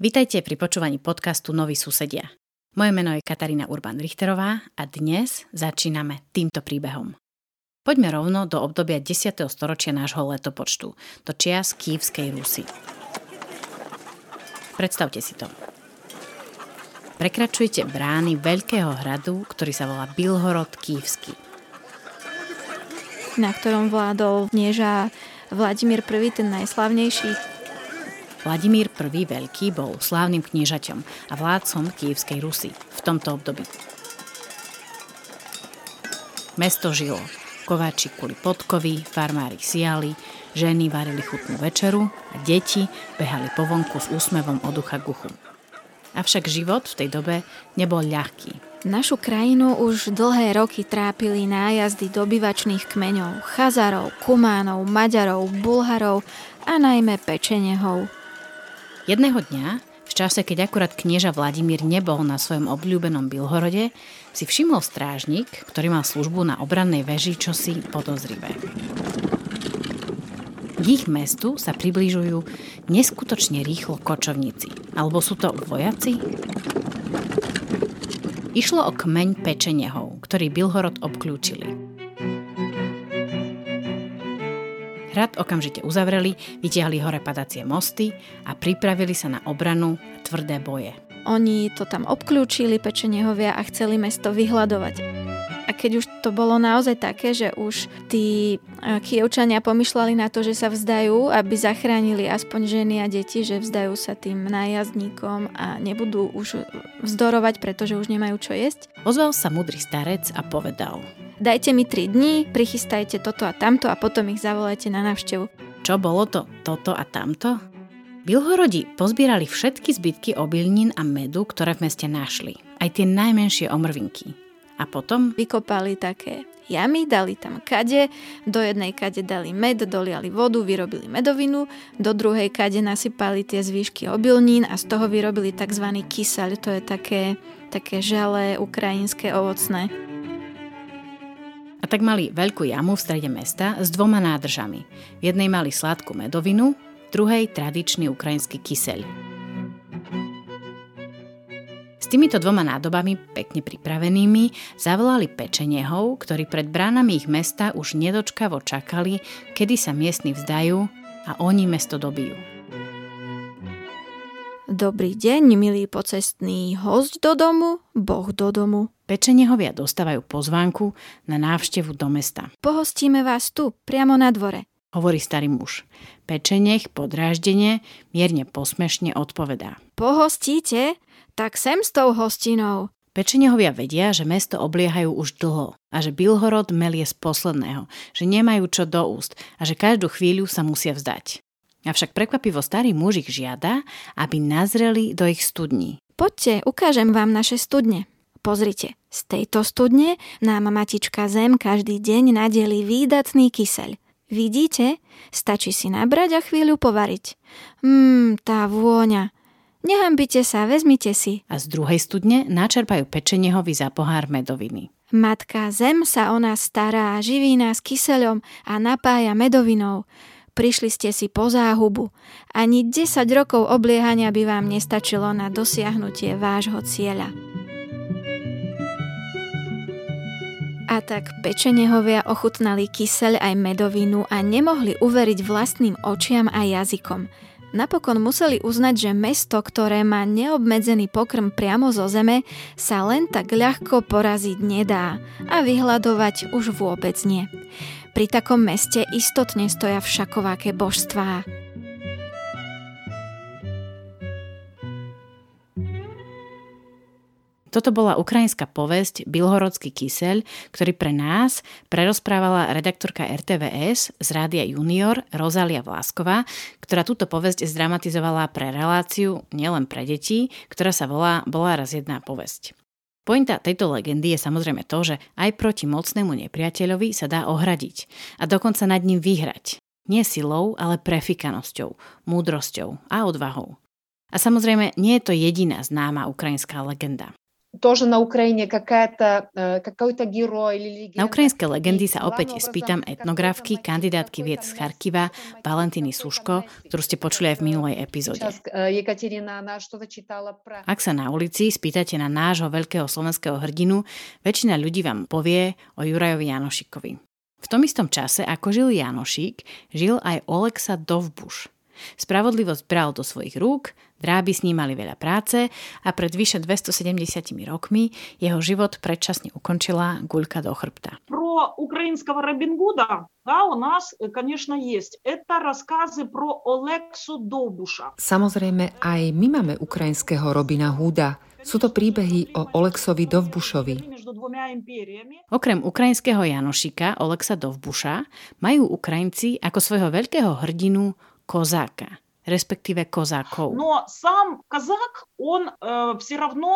Vítajte pri počúvaní podcastu Noví susedia. Moje meno je Katarína Urban-Richterová a dnes začíname týmto príbehom. Poďme rovno do obdobia 10. storočia nášho letopočtu, do čias Kývskej Rusy. Predstavte si to. Prekračujete brány veľkého hradu, ktorý sa volá Bilhorod Kývsky. Na ktorom vládol knieža Vladimír I, ten najslavnejší. Vladimír I. Veľký bol slávnym kniežaťom a vládcom Kievskej Rusy v tomto období. Mesto žilo. Kováči kuli podkovy, farmári siali, ženy varili chutnú večeru a deti behali po vonku s úsmevom od ucha k uchu. Avšak život v tej dobe nebol ľahký. Našu krajinu už dlhé roky trápili nájazdy dobyvačných kmeňov, chazarov, kumánov, maďarov, bulharov a najmä pečenehov. Jedného dňa, v čase, keď akurát knieža Vladimír nebol na svojom obľúbenom Bilhorode, si všimol strážnik, ktorý mal službu na obrannej veži, čosi podozrivé. K ich mestu sa približujú neskutočne rýchlo kočovníci. Alebo sú to vojaci? Išlo o kmeň pečenehov, ktorý Bilhorod obklúčili. Hrad okamžite uzavreli, vytiahli hore padacie mosty a pripravili sa na obranu a tvrdé boje. Oni to tam obklúčili pečenehovia a chceli mesto vyhľadovať. A keď už to bolo naozaj také, že už tí kievčania pomýšľali na to, že sa vzdajú, aby zachránili aspoň ženy a deti, že vzdajú sa tým nájazdníkom a nebudú už vzdorovať, pretože už nemajú čo jesť. Ozval sa mudrý starec a povedal – dajte mi 3 dní, prichystajte toto a tamto a potom ich zavolajte na návštevu. Čo bolo to toto a tamto? Bilhorodi pozbierali všetky zbytky obilnín a medu, ktoré v meste našli. Aj tie najmenšie omrvinky. A potom... Vykopali také jamy, dali tam kade, do jednej kade dali med, doliali vodu, vyrobili medovinu, do druhej kade nasypali tie zvýšky obilnín a z toho vyrobili tzv. kysaľ, to je také, také žalé ukrajinské ovocné tak mali veľkú jamu v strede mesta s dvoma nádržami. V jednej mali sladkú medovinu, v druhej tradičný ukrajinský kyseľ. S týmito dvoma nádobami, pekne pripravenými, zavolali pečeniehov, ktorí pred bránami ich mesta už nedočkavo čakali, kedy sa miestni vzdajú a oni mesto dobijú. Dobrý deň, milý pocestný host do domu, boh do domu. Pečenehovia dostávajú pozvánku na návštevu do mesta. Pohostíme vás tu, priamo na dvore, hovorí starý muž. Pečenech podráždenie mierne posmešne odpovedá. Pohostíte? Tak sem s tou hostinou. Pečenehovia vedia, že mesto obliehajú už dlho a že Bilhorod melie z posledného, že nemajú čo do úst a že každú chvíľu sa musia vzdať. Avšak prekvapivo starý muž ich žiada, aby nazreli do ich studní. Poďte, ukážem vám naše studne. Pozrite, z tejto studne nám matička Zem každý deň nadeli výdatný kyseľ. Vidíte? Stačí si nabrať a chvíľu povariť. Mmm, tá vôňa. Nehambite sa, vezmite si. A z druhej studne načerpajú pečenehovi za pohár medoviny. Matka Zem sa o nás stará, živí nás kyseľom a napája medovinou. Prišli ste si po záhubu. Ani 10 rokov obliehania by vám nestačilo na dosiahnutie vášho cieľa. A tak pečenehovia ochutnali kyseľ aj medovinu a nemohli uveriť vlastným očiam a jazykom. Napokon museli uznať, že mesto, ktoré má neobmedzený pokrm priamo zo zeme, sa len tak ľahko poraziť nedá a vyhľadovať už vôbec nie. Pri takom meste istotne stoja všakováke božstvá. Toto bola ukrajinská povesť Bilhorodský kyseľ, ktorý pre nás prerozprávala redaktorka RTVS z Rádia Junior Rozália Vlásková, ktorá túto povesť zdramatizovala pre reláciu nielen pre deti, ktorá sa volá Bola raz jedna povesť. Pointa tejto legendy je samozrejme to, že aj proti mocnému nepriateľovi sa dá ohradiť a dokonca nad ním vyhrať. Nie silou, ale prefikanosťou, múdrosťou a odvahou. A samozrejme nie je to jediná známa ukrajinská legenda тоже на Украине какая-то, э, какой-то герой или легенда. На ukrajinské legendy sa opäť spýtam etnografky, kandidátky vied z Charkiva, Valentíny Suško, ktorú ste počuli aj v minulej epizóde. Э, Ak sa na ulici spýtate na nášho veľkého slovenského hrdinu, väčšina ľudí vám povie o Jurajovi Janošikovi. V tom istom čase, ako žil Janošik, žil aj Oleksa Dovbuš. Spravodlivosť bral do svojich rúk, Dráby s ním mali veľa práce a pred vyše 270 rokmi jeho život predčasne ukončila guľka do chrbta. Про украинского Робин Гуда да, у нас, конечно, есть. Это рассказы про Олексу Довбуша. Samozrejme, aj my máme ukrajinského Robina Hooda. Sú to príbehy o Oleksovi Dovbušovi. Okrem ukrajinského Janošika Oleksa Dovbuša majú Ukrajinci ako svojho veľkého hrdinu Kozáka respektíve kozákov. No sám kozák, on uh, все равно...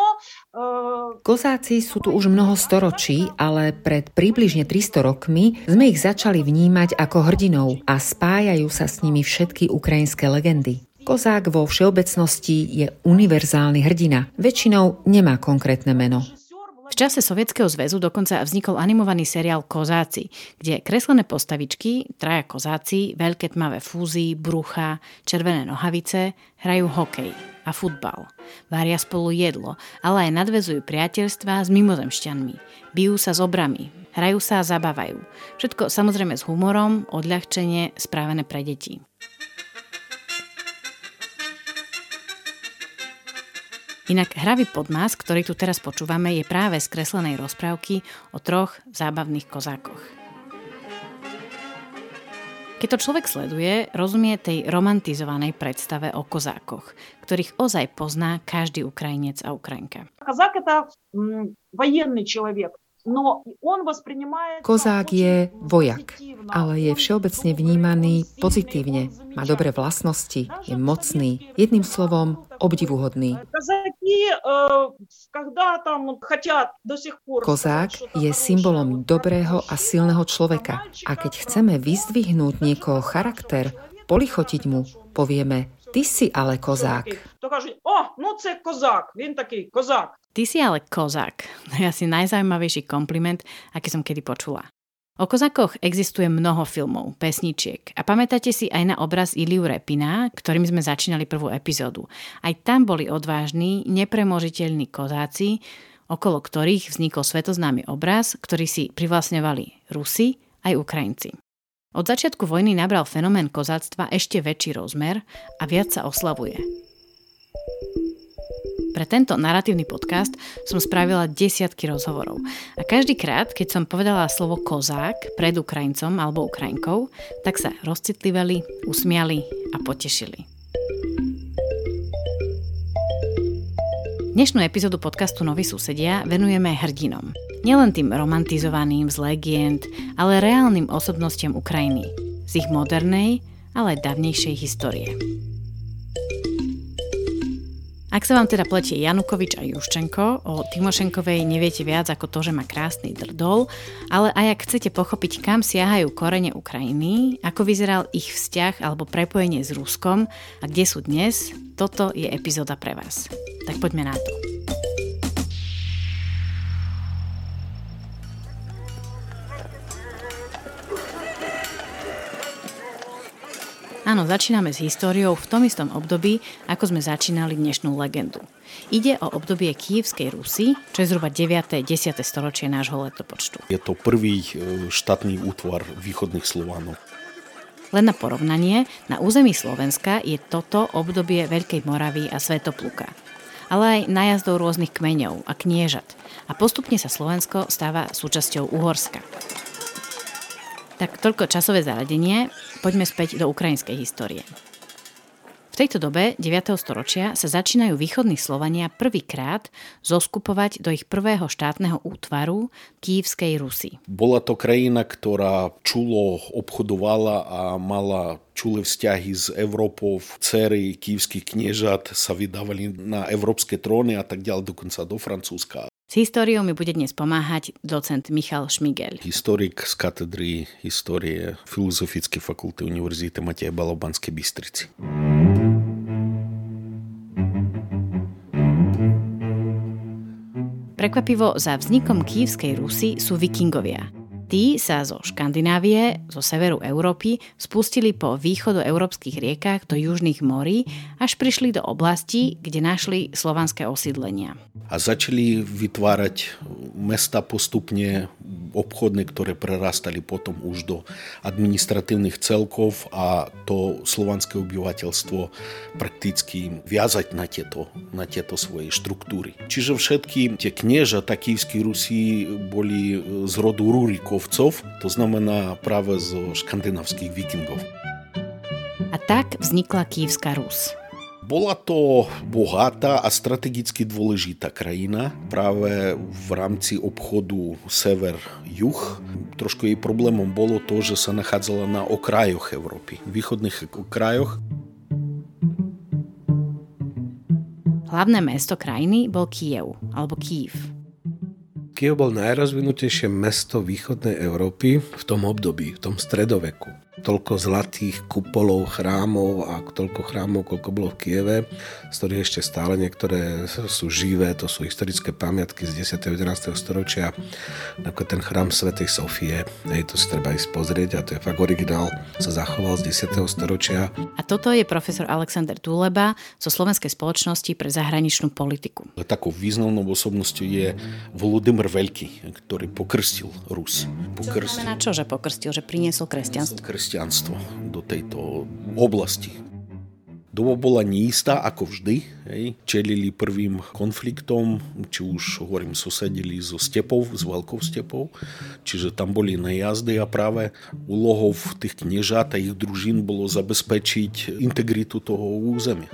Uh... Kozáci sú tu už mnoho storočí, ale pred približne 300 rokmi sme ich začali vnímať ako hrdinov a spájajú sa s nimi všetky ukrajinské legendy. Kozák vo všeobecnosti je univerzálny hrdina. Väčšinou nemá konkrétne meno. V čase Sovietskeho zväzu dokonca vznikol animovaný seriál Kozáci, kde kreslené postavičky, traja kozáci, veľké tmavé fúzy, brucha, červené nohavice, hrajú hokej a futbal. Vária spolu jedlo, ale aj nadvezujú priateľstva s mimozemšťanmi. Bijú sa s obrami, hrajú sa a zabávajú. Všetko samozrejme s humorom, odľahčenie, správené pre deti. Inak Hravý podmas, ktorý tu teraz počúvame, je práve z kreslenej rozprávky o troch zábavných kozákoch. Keď to človek sleduje, rozumie tej romantizovanej predstave o kozákoch, ktorých ozaj pozná každý Ukrajinec a Ukrajinka. Kazák – to mm, vojenný človek, Kozák je vojak, ale je všeobecne vnímaný pozitívne. Má dobré vlastnosti, je mocný, jedným slovom obdivuhodný. Kozák je symbolom dobrého a silného človeka. A keď chceme vyzdvihnúť niekoho charakter, polichotiť mu, povieme, Ty si ale kozák. To kaže, o, no kozák, viem taký kozák. Ty si ale kozák. To je asi najzaujímavejší kompliment, aký som kedy počula. O kozakoch existuje mnoho filmov, pesničiek a pamätáte si aj na obraz Iliu Repina, ktorým sme začínali prvú epizódu. Aj tam boli odvážni, nepremožiteľní kozáci, okolo ktorých vznikol svetoznámy obraz, ktorý si privlastňovali Rusi aj Ukrajinci. Od začiatku vojny nabral fenomén kozáctva ešte väčší rozmer a viac sa oslavuje. Pre tento narratívny podcast som spravila desiatky rozhovorov. A každý krát, keď som povedala slovo kozák pred Ukrajincom alebo Ukrajinkou, tak sa rozcitliveli, usmiali a potešili. Dnešnú epizódu podcastu Noví susedia venujeme hrdinom. Nielen tým romantizovaným z legend, ale reálnym osobnostiam Ukrajiny. Z ich modernej, ale aj dávnejšej histórie. Ak sa vám teda pletie Janukovič a Juščenko, o Timošenkovej neviete viac ako to, že má krásny drdol, ale aj ak chcete pochopiť, kam siahajú korene Ukrajiny, ako vyzeral ich vzťah alebo prepojenie s Ruskom a kde sú dnes, toto je epizóda pre vás. Tak poďme na to. Áno, začíname s históriou v tom istom období, ako sme začínali dnešnú legendu. Ide o obdobie Kievskej Rusy, čo je zhruba 9. 10. storočie nášho letopočtu. Je to prvý e, štátny útvar východných Slovanov. Len na porovnanie, na území Slovenska je toto obdobie Veľkej Moravy a Svetopluka ale aj najazdov rôznych kmeňov a kniežat. A postupne sa Slovensko stáva súčasťou Uhorska. Tak toľko časové zaradenie, poďme späť do ukrajinskej histórie. V tejto dobe 9. storočia sa začínajú východní Slovania prvýkrát zoskupovať do ich prvého štátneho útvaru Kývskej Rusy. Bola to krajina, ktorá čulo obchodovala a mala čulé vzťahy s Európou. Cery kývských kniežat sa vydávali na európske tróny a tak ďalej, dokonca do Francúzska. S históriou mi bude dnes pomáhať docent Michal Šmigel. Historik z katedry histórie Filozofickej fakulty Univerzity Mateja Balobanskej Bystrici. Prekvapivo za vznikom Kývskej Rusy sú vikingovia – Tí sa zo Škandinávie, zo severu Európy, spustili po východoeurópskych riekach do južných morí, až prišli do oblasti, kde našli slovanské osídlenia. A začali vytvárať mesta postupne obchodné, ktoré prerastali potom už do administratívnych celkov a to slovanské obyvateľstvo prakticky viazať na tieto, na tieto svoje štruktúry. Čiže všetky tie knieža takývskí Rusi boli z rodu Rurikov, lovcov, to znamená práve zo škandinávskych vikingov. A tak vznikla Kývska Rus. Bola to bohatá a strategicky dôležitá krajina práve v rámci obchodu sever-juh. Trošku jej problémom bolo to, že sa nachádzala na okrajoch Európy, východných okrajoch. Hlavné mesto krajiny bol Kiev, alebo Kiev. Kiev bol najrozvinutejšie mesto východnej Európy v tom období, v tom stredoveku toľko zlatých kupolov chrámov a toľko chrámov, koľko bolo v Kieve, z ktorých ešte stále niektoré sú živé, to sú historické pamiatky z 10. a 11. storočia, ako ten chrám Svetej Sofie, hej, to si treba ísť pozrieť a to je fakt originál, sa zachoval z 10. storočia. A toto je profesor Alexander Tuleba zo Slovenskej spoločnosti pre zahraničnú politiku. Takou významnou osobnosťou je Volodymyr Veľký, ktorý pokrstil Rus. Pokrstil. Čo znamená čo, že pokrstil, že priniesol kresťanstvo? kresťanstvo do tejto oblasti. Doba bola neistá, ako vždy. Hej. Čelili prvým konfliktom, či už, hovorím, susedili so stepou, s veľkou stepou, čiže tam boli najazdy a práve úlohou tých kniežat a ich družín bolo zabezpečiť integritu toho územia.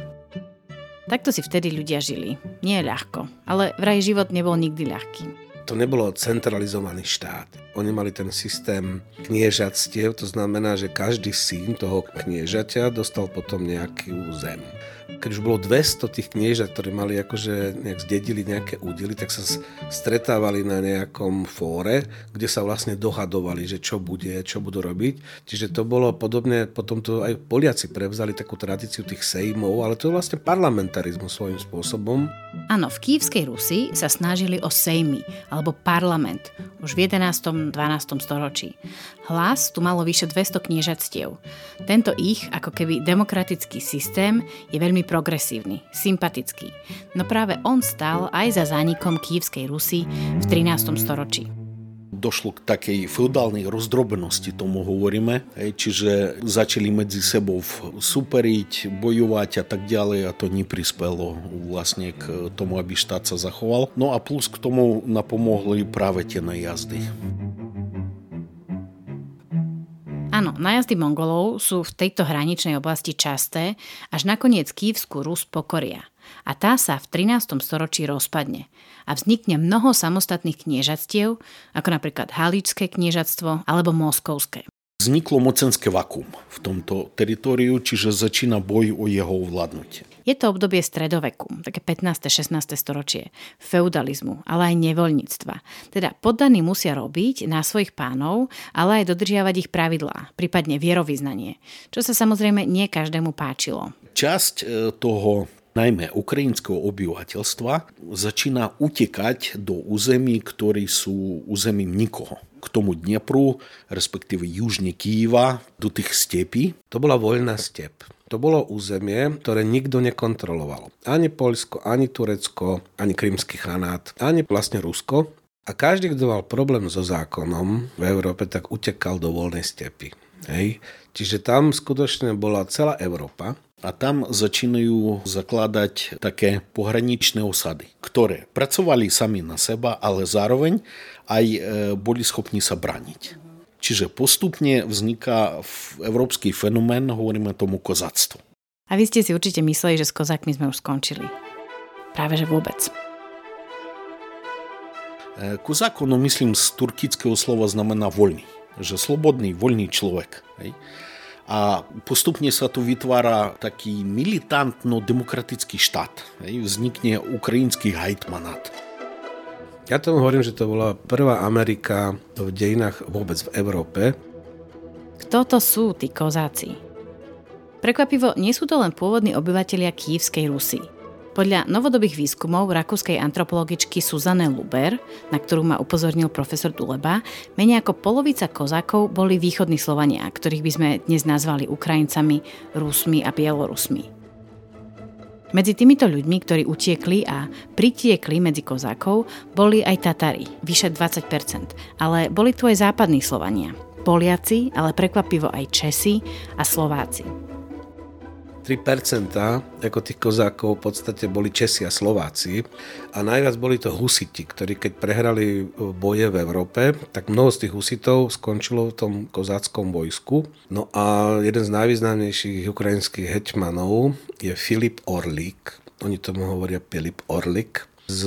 Takto si vtedy ľudia žili. Nie ľahko, ale vraj život nebol nikdy ľahký to nebolo centralizovaný štát. Oni mali ten systém kniežatstiev, to znamená, že každý syn toho kniežaťa dostal potom nejaký zem keď už bolo 200 tých kniežat, ktorí mali akože nejak zdedili nejaké údely, tak sa stretávali na nejakom fóre, kde sa vlastne dohadovali, že čo bude, čo budú robiť. Čiže to bolo podobne, potom to aj Poliaci prevzali takú tradíciu tých sejmov, ale to je vlastne parlamentarizmus svojím spôsobom. Áno, v Kývskej Rusi sa snažili o sejmy, alebo parlament, už v 11. 12. storočí. Hlas tu malo vyše 200 kniežatstiev. Tento ich, ako keby demokratický systém, je veľmi progresívny, sympatický. No práve on stal aj za zánikom Kývskej Rusy v 13. storočí došlo k takej feudálnej rozdrobenosti, tomu hovoríme. Čiže začali medzi sebou superiť, bojovať a tak ďalej a to neprispelo vlastne k tomu, aby štát sa zachoval. No a plus k tomu napomohli práve tie najazdy. Áno, najazdy Mongolov sú v tejto hraničnej oblasti časté, až nakoniec Kývsku Rus pokoria. A tá sa v 13. storočí rozpadne a vznikne mnoho samostatných kniežatstiev, ako napríklad Haličské kniežatstvo alebo Moskovské. Vzniklo mocenské vakuum v tomto teritoriu, čiže začína boj o jeho ovládnutie. Je to obdobie stredoveku, také 15. 16. storočie, feudalizmu, ale aj nevoľníctva. Teda poddaní musia robiť na svojich pánov, ale aj dodržiavať ich pravidlá, prípadne vierovýznanie, čo sa samozrejme nie každému páčilo. Časť e, toho najmä ukrajinského obyvateľstva začína utekať do území, ktorí sú územím nikoho k tomu Dnepru, respektíve južne Kýva, do tých stepí. To bola voľná step. To bolo územie, ktoré nikto nekontroloval. Ani Poľsko, ani Turecko, ani Krymský chanát, ani vlastne Rusko. A každý, kto mal problém so zákonom v Európe, tak utekal do voľnej stepy. Hej. Čiže tam skutočne bola celá Európa. A tam začínajú zakladať také pohraničné osady, ktoré pracovali sami na seba, ale zároveň aj e, boli schopní sa braniť. Čiže postupne vzniká európsky fenomén, hovoríme tomu kozactvo. A vy ste si určite mysleli, že s kozakmi sme už skončili. Práve že vôbec. E, kozak, no myslím z turkického slova znamená voľný. Že slobodný, voľný človek. Hej? A postupne sa tu vytvára taký militantno-demokratický štát. Vznikne ukrajinský hajtmanát. Ja tomu hovorím, že to bola prvá Amerika v dejinách vôbec v Európe. Kto to sú tí kozáci? Prekvapivo, nie sú to len pôvodní obyvatelia Kývskej Rusy. Podľa novodobých výskumov rakúskej antropologičky Suzanne Luber, na ktorú ma upozornil profesor Duleba, menej ako polovica kozákov boli východní Slovania, ktorých by sme dnes nazvali Ukrajincami, Rusmi a Bielorusmi. Medzi týmito ľuďmi, ktorí utiekli a pritiekli medzi kozákov, boli aj Tatári, vyše 20%, ale boli tu aj západní Slovania, Poliaci, ale prekvapivo aj Česi a Slováci. 3% ako tých kozákov v podstate boli Česi a Slováci a najviac boli to husiti, ktorí keď prehrali boje v Európe, tak mnoho z tých husitov skončilo v tom kozáckom vojsku. No a jeden z najvýznamnejších ukrajinských heťmanov je Filip Orlík. Oni tomu hovoria Filip Orlik z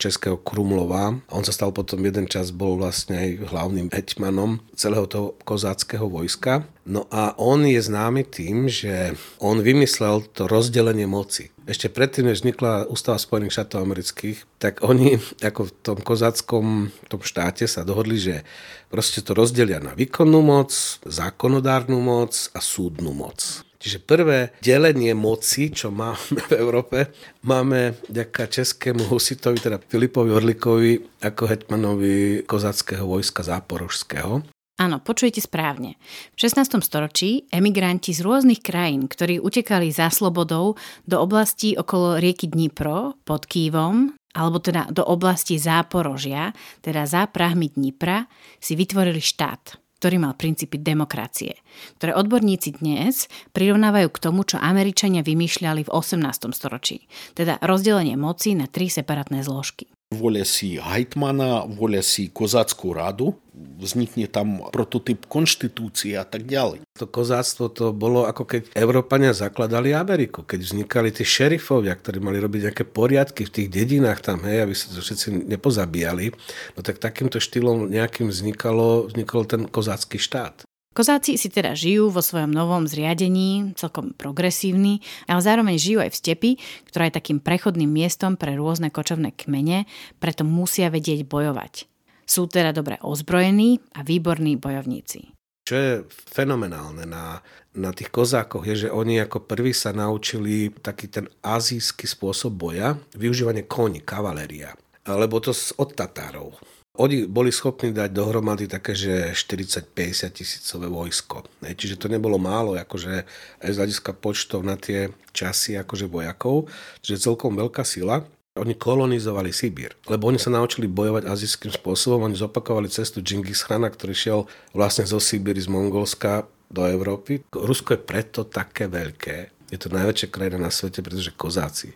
Českého Krumlova. On sa stal potom jeden čas, bol vlastne aj hlavným heťmanom celého toho kozáckého vojska. No a on je známy tým, že on vymyslel to rozdelenie moci. Ešte predtým, než vznikla Ústava Spojených štátov amerických, tak oni ako v tom kozáckom tom štáte sa dohodli, že proste to rozdelia na výkonnú moc, zákonodárnu moc a súdnu moc. Čiže prvé delenie moci, čo máme v Európe, máme ďaká českému husitovi, teda Filipovi Orlikovi, ako hetmanovi kozáckého vojska záporožského. Áno, počujete správne. V 16. storočí emigranti z rôznych krajín, ktorí utekali za slobodou do oblastí okolo rieky Dnipro pod Kývom, alebo teda do oblasti Záporožia, teda za Prahmi Dnipra, si vytvorili štát ktorý mal princípy demokracie, ktoré odborníci dnes prirovnávajú k tomu, čo Američania vymýšľali v 18. storočí, teda rozdelenie moci na tri separátne zložky volia si hajtmana, volia si kozáckú radu, vznikne tam prototyp konštitúcie a tak ďalej. To kozáctvo to bolo ako keď Európania zakladali Ameriku, keď vznikali tí šerifovia, ktorí mali robiť nejaké poriadky v tých dedinách tam, hej, aby sa to všetci nepozabíjali. No tak takýmto štýlom nejakým vznikalo, vznikol ten kozácky štát. Kozáci si teda žijú vo svojom novom zriadení, celkom progresívny, ale zároveň žijú aj v stepi, ktorá je takým prechodným miestom pre rôzne kočovné kmene, preto musia vedieť bojovať. Sú teda dobre ozbrojení a výborní bojovníci. Čo je fenomenálne na, na tých kozákoch je, že oni ako prví sa naučili taký ten azijský spôsob boja, využívanie koní, kavaléria. Alebo to od Tatárov oni boli schopní dať dohromady také, že 40-50 tisícové vojsko. Čiže to nebolo málo, akože aj z hľadiska počtov na tie časy akože vojakov. Čiže celkom veľká sila. Oni kolonizovali Sibír, lebo oni sa naučili bojovať azijským spôsobom. Oni zopakovali cestu Džingis Khana, ktorý šiel vlastne zo Sibíry, z Mongolska do Európy. Rusko je preto také veľké. Je to najväčšia krajina na svete, pretože kozáci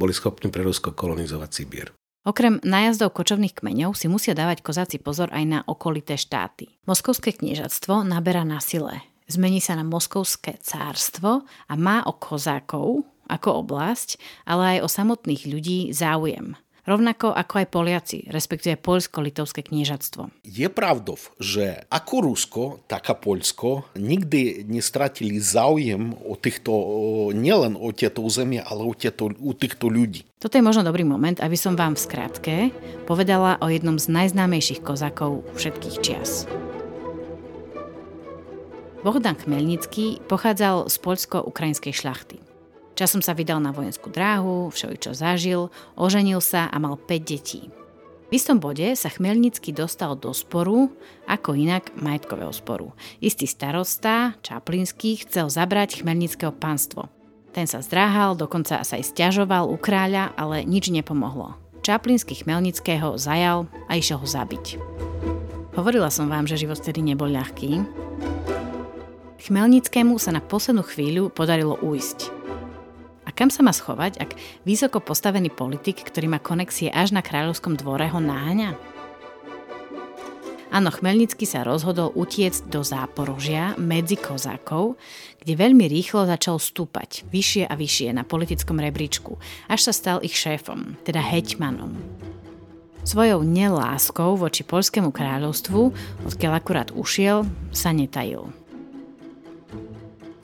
boli schopní pre Rusko kolonizovať Sibír. Okrem nájazdov kočovných kmeňov si musia dávať kozáci pozor aj na okolité štáty. Moskovské kniežatstvo naberá na sile. Zmení sa na Moskovské cárstvo a má o kozákov ako oblasť, ale aj o samotných ľudí záujem rovnako ako aj Poliaci, respektíve Poľsko-Litovské kniežatstvo. Je pravdou, že ako Rusko, tak a Poľsko nikdy nestratili záujem o týchto, nielen o tieto územia, ale o, tieto, o týchto ľudí. Toto je možno dobrý moment, aby som vám v skratke povedala o jednom z najznámejších kozakov všetkých čias. Bohdan Chmelnický pochádzal z poľsko-ukrajinskej šlachty. Časom sa vydal na vojenskú dráhu, všeličo zažil, oženil sa a mal 5 detí. V istom bode sa Chmelnický dostal do sporu, ako inak majetkového sporu. Istý starosta, Čaplínsky, chcel zabrať Chmelnického pánstvo. Ten sa zdráhal, dokonca sa aj stiažoval u kráľa, ale nič nepomohlo. Čaplínsky Chmelnického zajal a išiel ho zabiť. Hovorila som vám, že život tedy nebol ľahký. Chmelnickému sa na poslednú chvíľu podarilo ujsť. A kam sa má schovať, ak vysoko postavený politik, ktorý má konexie až na kráľovskom dvore, ho náňa? Áno, Chmelnický sa rozhodol utiecť do Záporožia medzi kozákov, kde veľmi rýchlo začal stúpať vyššie a vyššie na politickom rebríčku, až sa stal ich šéfom, teda heťmanom. Svojou neláskou voči Polskému kráľovstvu, odkiaľ akurát ušiel, sa netajil.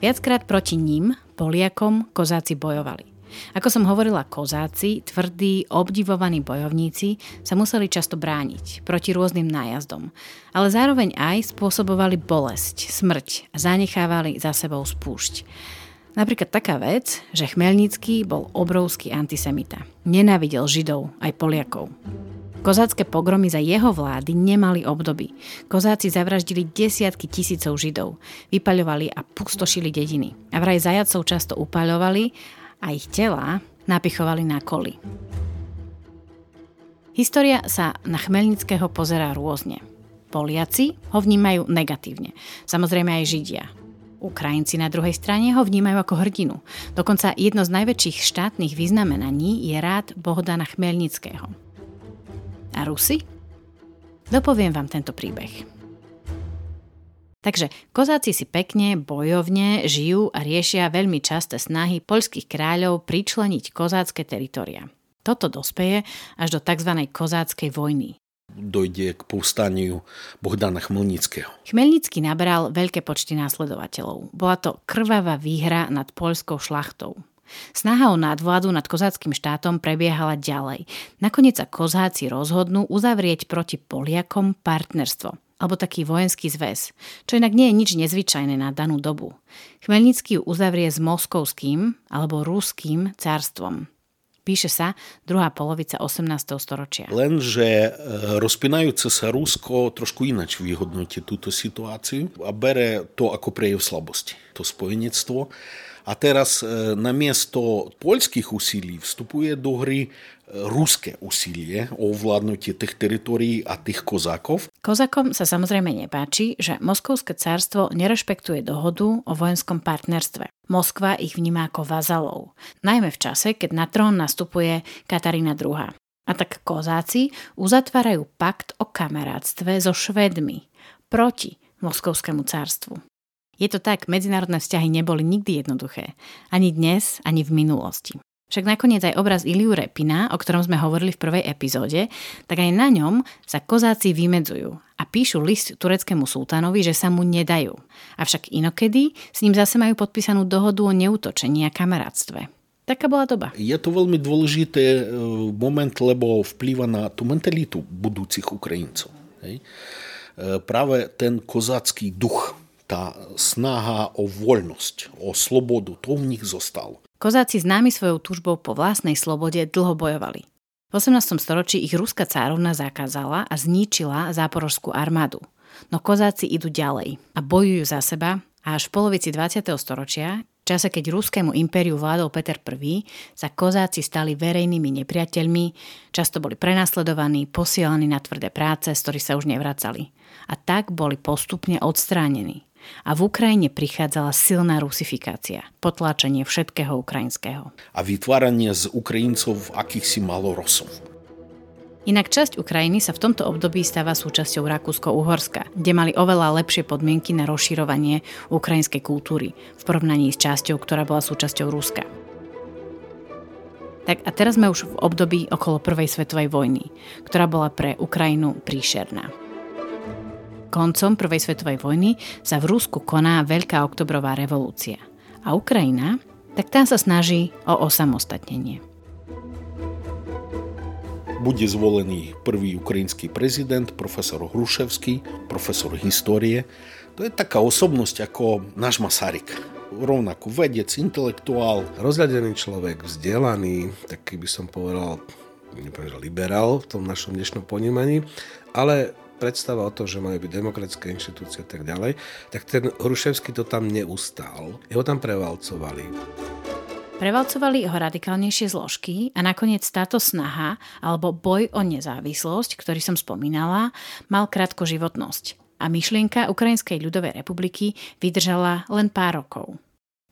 Viackrát proti ním Poliakom kozáci bojovali. Ako som hovorila, kozáci, tvrdí, obdivovaní bojovníci, sa museli často brániť proti rôznym nájazdom, ale zároveň aj spôsobovali bolesť, smrť a zanechávali za sebou spúšť. Napríklad taká vec, že Chmelnický bol obrovský antisemita. Nenávidel Židov aj Poliakov. Kozácké pogromy za jeho vlády nemali obdoby. Kozáci zavraždili desiatky tisícov Židov, vypaľovali a pustošili dediny. A vraj zajacov často upaľovali a ich tela napichovali na koli. História sa na Chmelnického pozerá rôzne. Poliaci ho vnímajú negatívne. Samozrejme aj Židia. Ukrajinci na druhej strane ho vnímajú ako hrdinu. Dokonca jedno z najväčších štátnych vyznamenaní je rád Bohdana Chmelnického. A Rusy? Dopoviem vám tento príbeh. Takže kozáci si pekne, bojovne žijú a riešia veľmi časté snahy poľských kráľov pričleniť kozácké teritoria. Toto dospeje až do tzv. kozáckej vojny dojde k povstaniu Bohdana Chmelnického. Chmelnický nabral veľké počty následovateľov. Bola to krvavá výhra nad poľskou šlachtou. Snaha o nadvládu nad kozáckým štátom prebiehala ďalej. Nakoniec sa kozáci rozhodnú uzavrieť proti Poliakom partnerstvo alebo taký vojenský zväz, čo inak nie je nič nezvyčajné na danú dobu. Chmelnický ju uzavrie s moskovským alebo ruským cárstvom. Píše sa druhá polovica 18. storočia. Lenže e, rozpínajúce sa Rusko trošku inač vyhodnotí túto situáciu a bere to ako prejav slabosti, to spojenectvo. A teraz e, na miesto poľských úsilí vstupuje do hry ruské úsilie o ovládnutie tých teritorií a tých kozákov. Kozakom sa samozrejme nepáči, že Moskovské cárstvo nerešpektuje dohodu o vojenskom partnerstve. Moskva ich vníma ako vazalov, najmä v čase, keď na trón nastupuje Katarína II. A tak kozáci uzatvárajú pakt o kamarátstve so Švedmi proti Moskovskému cárstvu. Je to tak, medzinárodné vzťahy neboli nikdy jednoduché. Ani dnes, ani v minulosti. Však nakoniec aj obraz Iliu Repina, o ktorom sme hovorili v prvej epizóde, tak aj na ňom sa kozáci vymedzujú a píšu list tureckému sultánovi, že sa mu nedajú. Avšak inokedy s ním zase majú podpísanú dohodu o neútočení a kamarátstve. Taká bola doba. Je to veľmi dôležitý e, moment, lebo vplýva na tú mentalitu budúcich Ukrajincov. Hej. E, práve ten kozácky duch, tá snaha o voľnosť, o slobodu, to v nich zostalo. Kozáci známi svojou túžbou po vlastnej slobode dlho bojovali. V 18. storočí ich ruská cárovna zakázala a zničila záporožskú armádu. No kozáci idú ďalej a bojujú za seba a až v polovici 20. storočia, čase keď ruskému impériu vládol Peter I, sa kozáci stali verejnými nepriateľmi, často boli prenasledovaní, posielaní na tvrdé práce, z ktorých sa už nevracali. A tak boli postupne odstránení a v Ukrajine prichádzala silná rusifikácia, potláčanie všetkého ukrajinského. A vytváranie z Ukrajincov akýchsi malorosov. Inak časť Ukrajiny sa v tomto období stáva súčasťou Rakúsko-Uhorska, kde mali oveľa lepšie podmienky na rozširovanie ukrajinskej kultúry v porovnaní s časťou, ktorá bola súčasťou Ruska. Tak a teraz sme už v období okolo Prvej svetovej vojny, ktorá bola pre Ukrajinu príšerná. Koncom Prvej svetovej vojny sa v Rusku koná Veľká oktobrová revolúcia. A Ukrajina, tak tá sa snaží o osamostatnenie. Bude zvolený prvý ukrajinský prezident, profesor Hruševský, profesor histórie. To je taká osobnosť ako náš Masaryk. Rovnako vedec, intelektuál. Rozhľadený človek, vzdelaný, taký by som povedal, nepovedal liberál v tom našom dnešnom ponímaní, ale predstava o tom, že majú byť demokratické inštitúcie a tak ďalej, tak ten Hruševský to tam neustál. Jeho tam prevalcovali. Prevalcovali ho radikálnejšie zložky a nakoniec táto snaha alebo boj o nezávislosť, ktorý som spomínala, mal krátko životnosť. A myšlienka Ukrajinskej ľudovej republiky vydržala len pár rokov.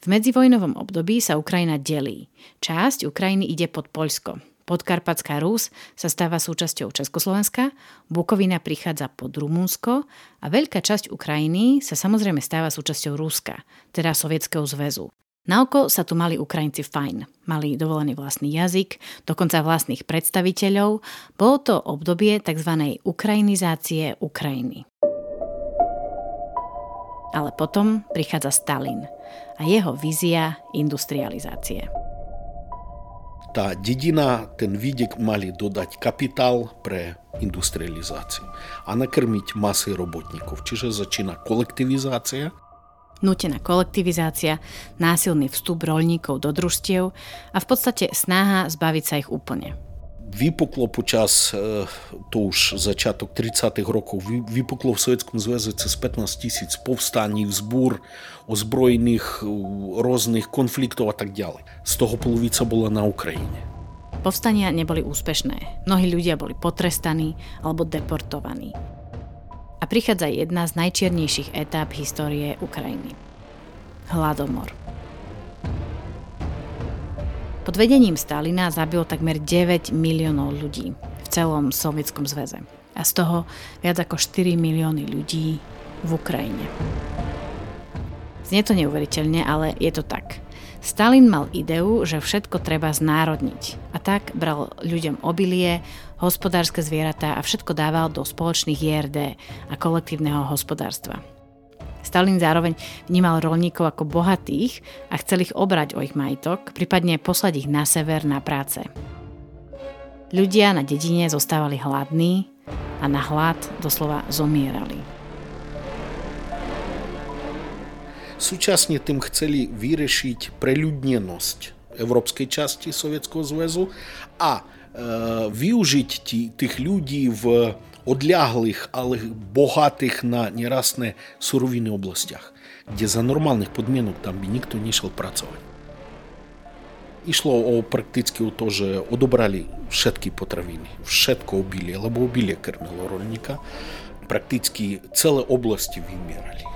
V medzivojnovom období sa Ukrajina delí. Časť Ukrajiny ide pod Poľsko, Podkarpatská Rus sa stáva súčasťou Československa, Bukovina prichádza pod Rumunsko a veľká časť Ukrajiny sa samozrejme stáva súčasťou Ruska, teda Sovietskeho zväzu. Na oko sa tu mali Ukrajinci fajn. Mali dovolený vlastný jazyk, dokonca vlastných predstaviteľov. Bolo to obdobie tzv. ukrajinizácie Ukrajiny. Ale potom prichádza Stalin a jeho vízia industrializácie tá dedina, ten vidiek mali dodať kapitál pre industrializáciu a nakrmiť masy robotníkov. Čiže začína kolektivizácia. Nútená kolektivizácia, násilný vstup rolníkov do družstiev a v podstate snaha zbaviť sa ich úplne vypuklo počas, e, to už začiatok 30. rokov, vypuklo v Sovětském zväze cez 15 tisíc povstání, vzbúr, ozbrojených rôznych konfliktov a tak ďalej. Z toho polovica bola na Ukrajine. Povstania neboli úspešné. Mnohí ľudia boli potrestaní alebo deportovaní. A prichádza jedna z najčiernejších etáp histórie Ukrajiny. Hladomor. Pod vedením Stalina zabil takmer 9 miliónov ľudí v celom Sovietskom zväze. A z toho viac ako 4 milióny ľudí v Ukrajine. Znie to neuveriteľne, ale je to tak. Stalin mal ideu, že všetko treba znárodniť. A tak bral ľuďom obilie, hospodárske zvieratá a všetko dával do spoločných IRD a kolektívneho hospodárstva. Stalin zároveň vnímal rolníkov ako bohatých a chcel ich obrať o ich majetok, prípadne poslať ich na sever na práce. Ľudia na dedine zostávali hladní a na hlad doslova zomierali. Súčasne tým chceli vyriešiť preľudnenosť európskej časti Sovietskeho zväzu a e, využiť tých ľudí v odľahlých, ale bohatých na nerastné suroviny oblastiach, kde za normálnych podmienok tam by nikto nešiel pracovať. Išlo o prakticky o to, že odobrali všetky potraviny, všetko obilie, lebo obilie krmilo rolníka. Prakticky celé oblasti vymierali.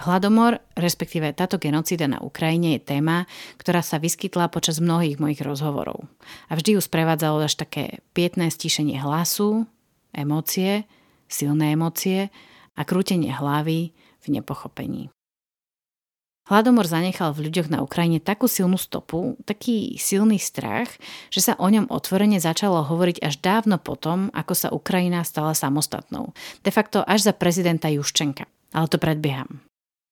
Hladomor, respektíve táto genocída na Ukrajine je téma, ktorá sa vyskytla počas mnohých mojich rozhovorov. A vždy ju sprevádzalo až také pietné stíšenie hlasu, emócie, silné emócie a krútenie hlavy v nepochopení. Hladomor zanechal v ľuďoch na Ukrajine takú silnú stopu, taký silný strach, že sa o ňom otvorene začalo hovoriť až dávno potom, ako sa Ukrajina stala samostatnou. De facto až za prezidenta Juščenka. Ale to predbieham.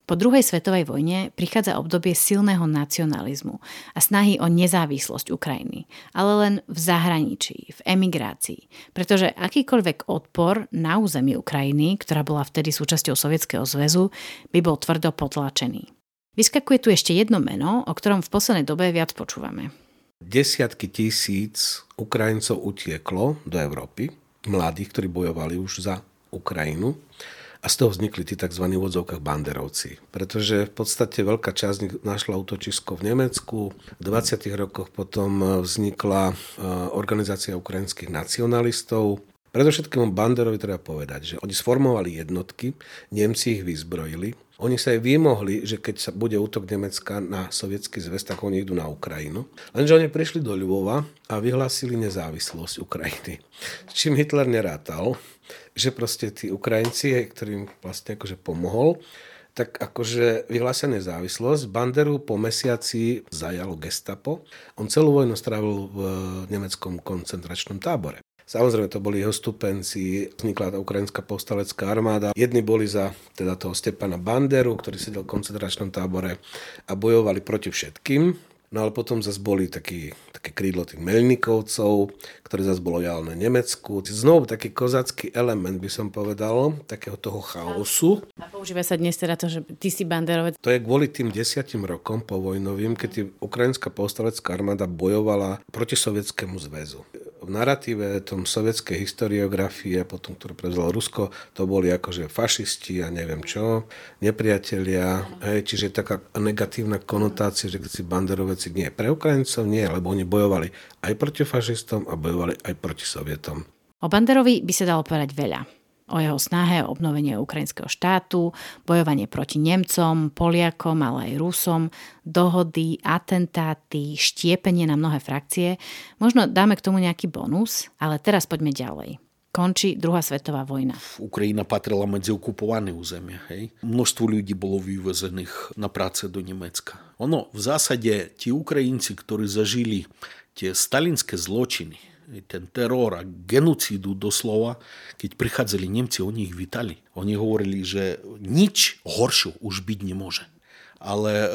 Po druhej svetovej vojne prichádza obdobie silného nacionalizmu a snahy o nezávislosť Ukrajiny, ale len v zahraničí, v emigrácii, pretože akýkoľvek odpor na území Ukrajiny, ktorá bola vtedy súčasťou Sovietskeho zväzu, by bol tvrdo potlačený. Vyskakuje tu ešte jedno meno, o ktorom v poslednej dobe viac počúvame. Desiatky tisíc Ukrajincov utieklo do Európy, mladých, ktorí bojovali už za Ukrajinu a z toho vznikli tí tzv. v odzovkách banderovci. Pretože v podstate veľká časť našla útočisko v Nemecku. V 20. rokoch potom vznikla e, organizácia ukrajinských nacionalistov. Predovšetkým Banderovi treba povedať, že oni sformovali jednotky, Nemci ich vyzbrojili, oni sa aj vymohli, že keď sa bude útok Nemecka na sovietský zväz, tak oni idú na Ukrajinu. Lenže oni prišli do Ľubova a vyhlásili nezávislosť Ukrajiny. Čím Hitler nerátal, že proste tí Ukrajinci, ktorým vlastne akože pomohol, tak akože vyhlásia nezávislosť. Banderu po mesiaci zajalo gestapo. On celú vojnu strávil v nemeckom koncentračnom tábore. Samozrejme, to boli jeho stupenci, vznikla tá ukrajinská povstalecká armáda. Jedni boli za teda toho Stepana Banderu, ktorý sedel v koncentračnom tábore a bojovali proti všetkým. No ale potom zase boli taký, také krídlo tých Melnikovcov, ktoré zase bolo lojálne Nemecku. Znovu taký kozacký element, by som povedal, takého toho chaosu. A používa sa dnes teda to, že ty si banderovec. To je kvôli tým desiatim rokom povojnovým, keď ukrajinská povstalecká armáda bojovala proti Sovietskému zväzu v narratíve tom sovietskej historiografie, potom, ktorú prevzalo Rusko, to boli akože fašisti a neviem čo, nepriatelia, hej, čiže taká negatívna konotácia, že keď si banderoveci nie. Pre Ukrajincov nie, lebo oni bojovali aj proti fašistom a bojovali aj proti Sovietom. O Banderovi by sa dalo povedať veľa o jeho snahe o obnovenie ukrajinského štátu, bojovanie proti Nemcom, Poliakom, ale aj Rusom, dohody, atentáty, štiepenie na mnohé frakcie. Možno dáme k tomu nejaký bonus, ale teraz poďme ďalej končí druhá svetová vojna. Ukrajina patrila medzi okupované územia. Hej? Množstvo ľudí bolo vyvezených na práce do Nemecka. Ono, v zásade, tí Ukrajinci, ktorí zažili tie stalinské zločiny, ten teror a genocídu doslova, keď prichádzali Nemci, oni ich vítali. Oni hovorili, že nič horšie už byť nemôže. ale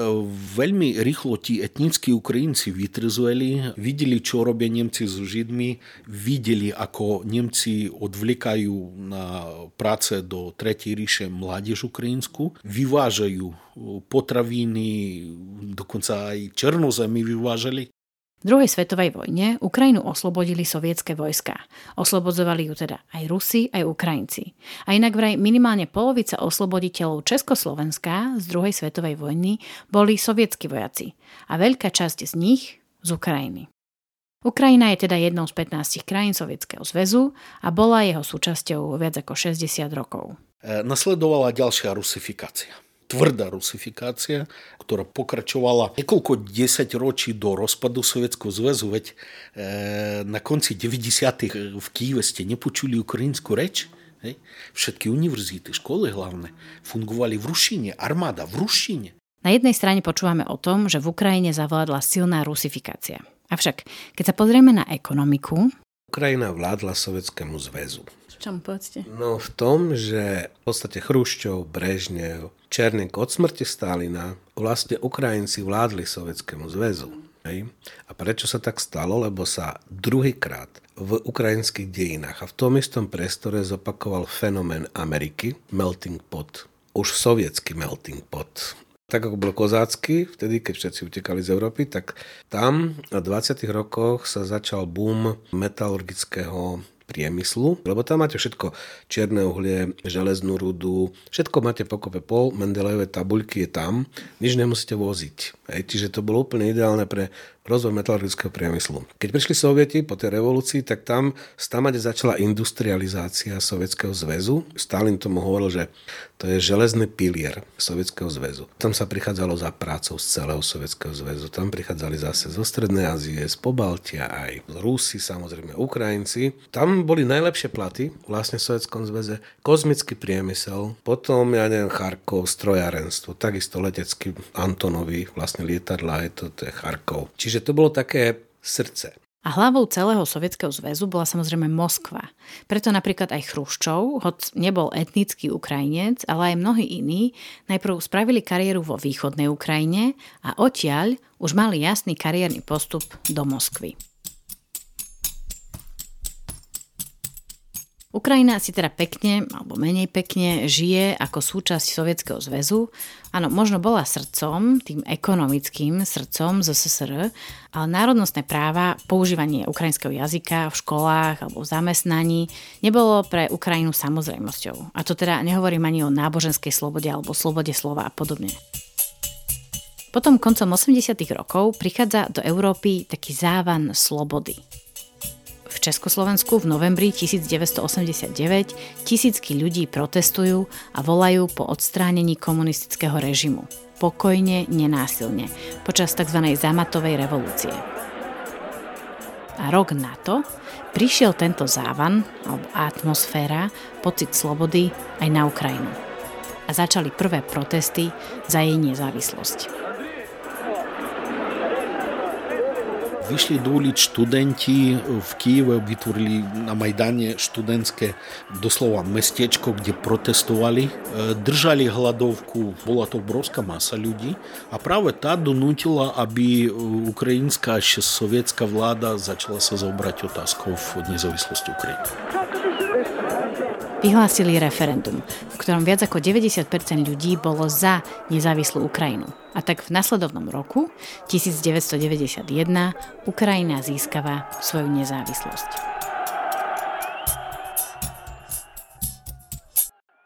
veľmi rýchlo tí etnickí Ukrajinci vytrzeli, videli, čo robia Nemci s Židmi, videli, ako Nemci odvlikajú na práce do Tretej ríše mládež ukrajinsku, vyvážajú potraviny, dokonca aj černozemy vyvážali v druhej svetovej vojne Ukrajinu oslobodili sovietské vojska. Oslobodzovali ju teda aj Rusi, aj Ukrajinci. A inak vraj minimálne polovica osloboditeľov Československa z druhej svetovej vojny boli sovietskí vojaci a veľká časť z nich z Ukrajiny. Ukrajina je teda jednou z 15 krajín Sovietskeho zväzu a bola jeho súčasťou viac ako 60 rokov. E, nasledovala ďalšia rusifikácia tvrdá rusifikácia, ktorá pokračovala niekoľko desať ročí do rozpadu Sovietskeho zväzu, veď e, na konci 90. v Kýve ste nepočuli ukrajinskú reč. Hej? Všetky univerzity, školy hlavné fungovali v rušine, armáda v rušine. Na jednej strane počúvame o tom, že v Ukrajine zavládla silná rusifikácia. Avšak, keď sa pozrieme na ekonomiku... Ukrajina vládla Sovietskému zväzu čom, povedzte? No v tom, že v podstate Chruščov, Brežnev, Černík od smrti Stalina vlastne Ukrajinci vládli Sovietskému zväzu. Hej? A prečo sa tak stalo? Lebo sa druhýkrát v ukrajinských dejinách a v tom istom priestore zopakoval fenomén Ameriky, melting pot. Už sovietský melting pot tak ako bol kozácky, vtedy, keď všetci utekali z Európy, tak tam v 20. rokoch sa začal boom metalurgického priemyslu, lebo tam máte všetko čierne uhlie, železnú rudu, všetko máte pokope pol, Mendelejové tabuľky je tam, nič nemusíte voziť. Hej, čiže to bolo úplne ideálne pre rozvoj metalurgického priemyslu. Keď prišli sovieti po tej revolúcii, tak tam stamade začala industrializácia Sovietskeho zväzu. Stalin tomu hovoril, že to je železný pilier Sovietskeho zväzu. Tam sa prichádzalo za prácou z celého Sovietskeho zväzu. Tam prichádzali zase zo Strednej Ázie, z Pobaltia, aj Rusi, samozrejme Ukrajinci. Tam boli najlepšie platy vlastne v Sovietskom zväze. Kozmický priemysel, potom, ja neviem, Charkov, strojárenstvo, takisto letecký Antonovi, vlastne lietadla, je to, to je Charkov. Čiže Čiže to bolo také srdce. A hlavou celého Sovietskeho zväzu bola samozrejme Moskva. Preto napríklad aj Chruščov, hoď nebol etnický Ukrajinec, ale aj mnohí iní, najprv spravili kariéru vo východnej Ukrajine a odtiaľ už mali jasný kariérny postup do Moskvy. Ukrajina si teda pekne, alebo menej pekne, žije ako súčasť Sovietskeho zväzu. Áno, možno bola srdcom, tým ekonomickým srdcom z SSR, ale národnostné práva, používanie ukrajinského jazyka v školách alebo v zamestnaní nebolo pre Ukrajinu samozrejmosťou. A to teda nehovorím ani o náboženskej slobode alebo slobode slova a podobne. Potom koncom 80. rokov prichádza do Európy taký závan slobody. Československu v novembri 1989 tisícky ľudí protestujú a volajú po odstránení komunistického režimu. Pokojne, nenásilne, počas tzv. zamatovej revolúcie. A rok na to prišiel tento závan, alebo atmosféra, pocit slobody aj na Ukrajinu. A začali prvé protesty za jej nezávislosť. Vyšli do ulic študenti v Kieve, vytvorili na Majdane študentské doslova mestečko, kde protestovali. Držali hladovku, bola to obrovská masa ľudí a práve tá donútila, aby ukrajinská ešte sovietská vláda začala sa zobrať otázkou nezávislosti Ukrajiny vyhlásili referendum, v ktorom viac ako 90% ľudí bolo za nezávislú Ukrajinu. A tak v nasledovnom roku, 1991, Ukrajina získava svoju nezávislosť.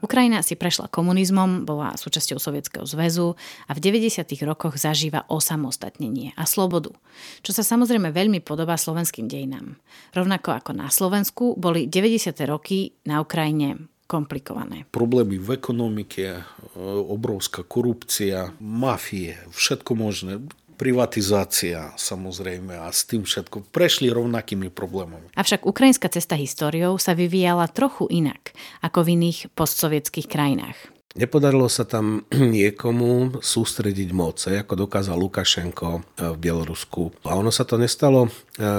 Ukrajina si prešla komunizmom, bola súčasťou Sovietskeho zväzu a v 90. rokoch zažíva osamostatnenie a slobodu, čo sa samozrejme veľmi podobá slovenským dejinám. Rovnako ako na Slovensku boli 90. roky na Ukrajine komplikované. Problémy v ekonomike, obrovská korupcia, mafie, všetko možné privatizácia samozrejme a s tým všetko prešli rovnakými problémami. Avšak ukrajinská cesta históriou sa vyvíjala trochu inak ako v iných postsovietských krajinách. Nepodarilo sa tam niekomu sústrediť moc, ako dokázal Lukašenko e, v Bielorusku. A ono sa to nestalo e,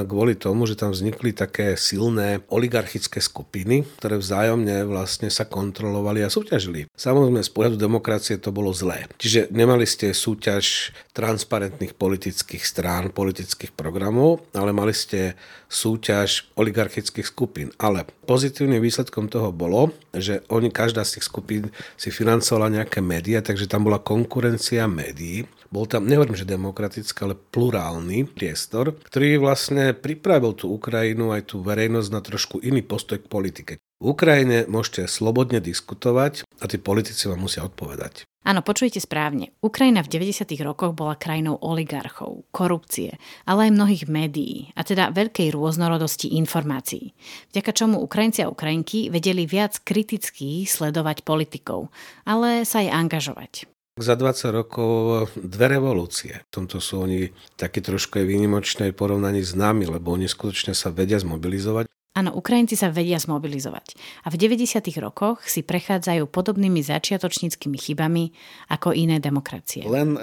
kvôli tomu, že tam vznikli také silné oligarchické skupiny, ktoré vzájomne vlastne sa kontrolovali a súťažili. Samozrejme, z pohľadu demokracie to bolo zlé. Čiže nemali ste súťaž transparentných politických strán, politických programov, ale mali ste súťaž oligarchických skupín. Ale pozitívnym výsledkom toho bolo, že oni, každá z tých skupín si financovala nejaké médiá, takže tam bola konkurencia médií. Bol tam, nehovorím, že demokratický, ale plurálny priestor, ktorý vlastne pripravil tú Ukrajinu aj tú verejnosť na trošku iný postoj k politike. V Ukrajine môžete slobodne diskutovať a tí politici vám musia odpovedať. Áno, počujete správne. Ukrajina v 90. rokoch bola krajinou oligarchov, korupcie, ale aj mnohých médií, a teda veľkej rôznorodosti informácií. Vďaka čomu Ukrajinci a Ukrajinky vedeli viac kriticky sledovať politikov, ale sa aj angažovať. Za 20 rokov dve revolúcie. V tomto sú oni takí trošku aj výnimočné porovnaní s nami, lebo oni skutočne sa vedia zmobilizovať Áno, Ukrajinci sa vedia zmobilizovať a v 90. rokoch si prechádzajú podobnými začiatočníckými chybami ako iné demokracie. Len e,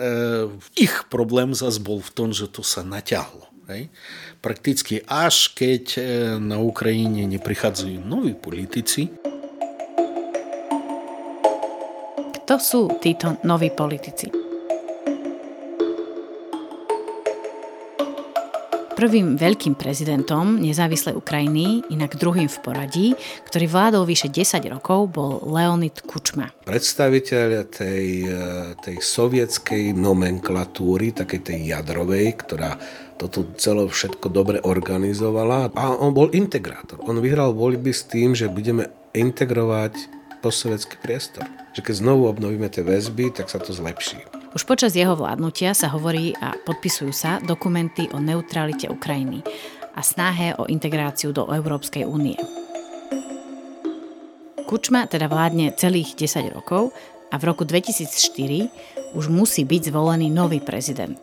ich problém zase bol v tom, že to sa naťahlo. Hej? Prakticky až keď e, na Ukrajine neprichádzajú noví politici. Kto sú títo noví politici? Prvým veľkým prezidentom nezávislej Ukrajiny, inak druhým v poradí, ktorý vládol vyše 10 rokov, bol Leonid Kučma. Predstaviteľ tej, e, tej sovietskej nomenklatúry, takej tej jadrovej, ktorá toto celé všetko dobre organizovala a on bol integrátor. On vyhral voľby s tým, že budeme integrovať postsovietský priestor. Že keď znovu obnovíme tie väzby, tak sa to zlepší. Už počas jeho vládnutia sa hovorí a podpisujú sa dokumenty o neutralite Ukrajiny a snahe o integráciu do Európskej únie. Kučma teda vládne celých 10 rokov a v roku 2004 už musí byť zvolený nový prezident.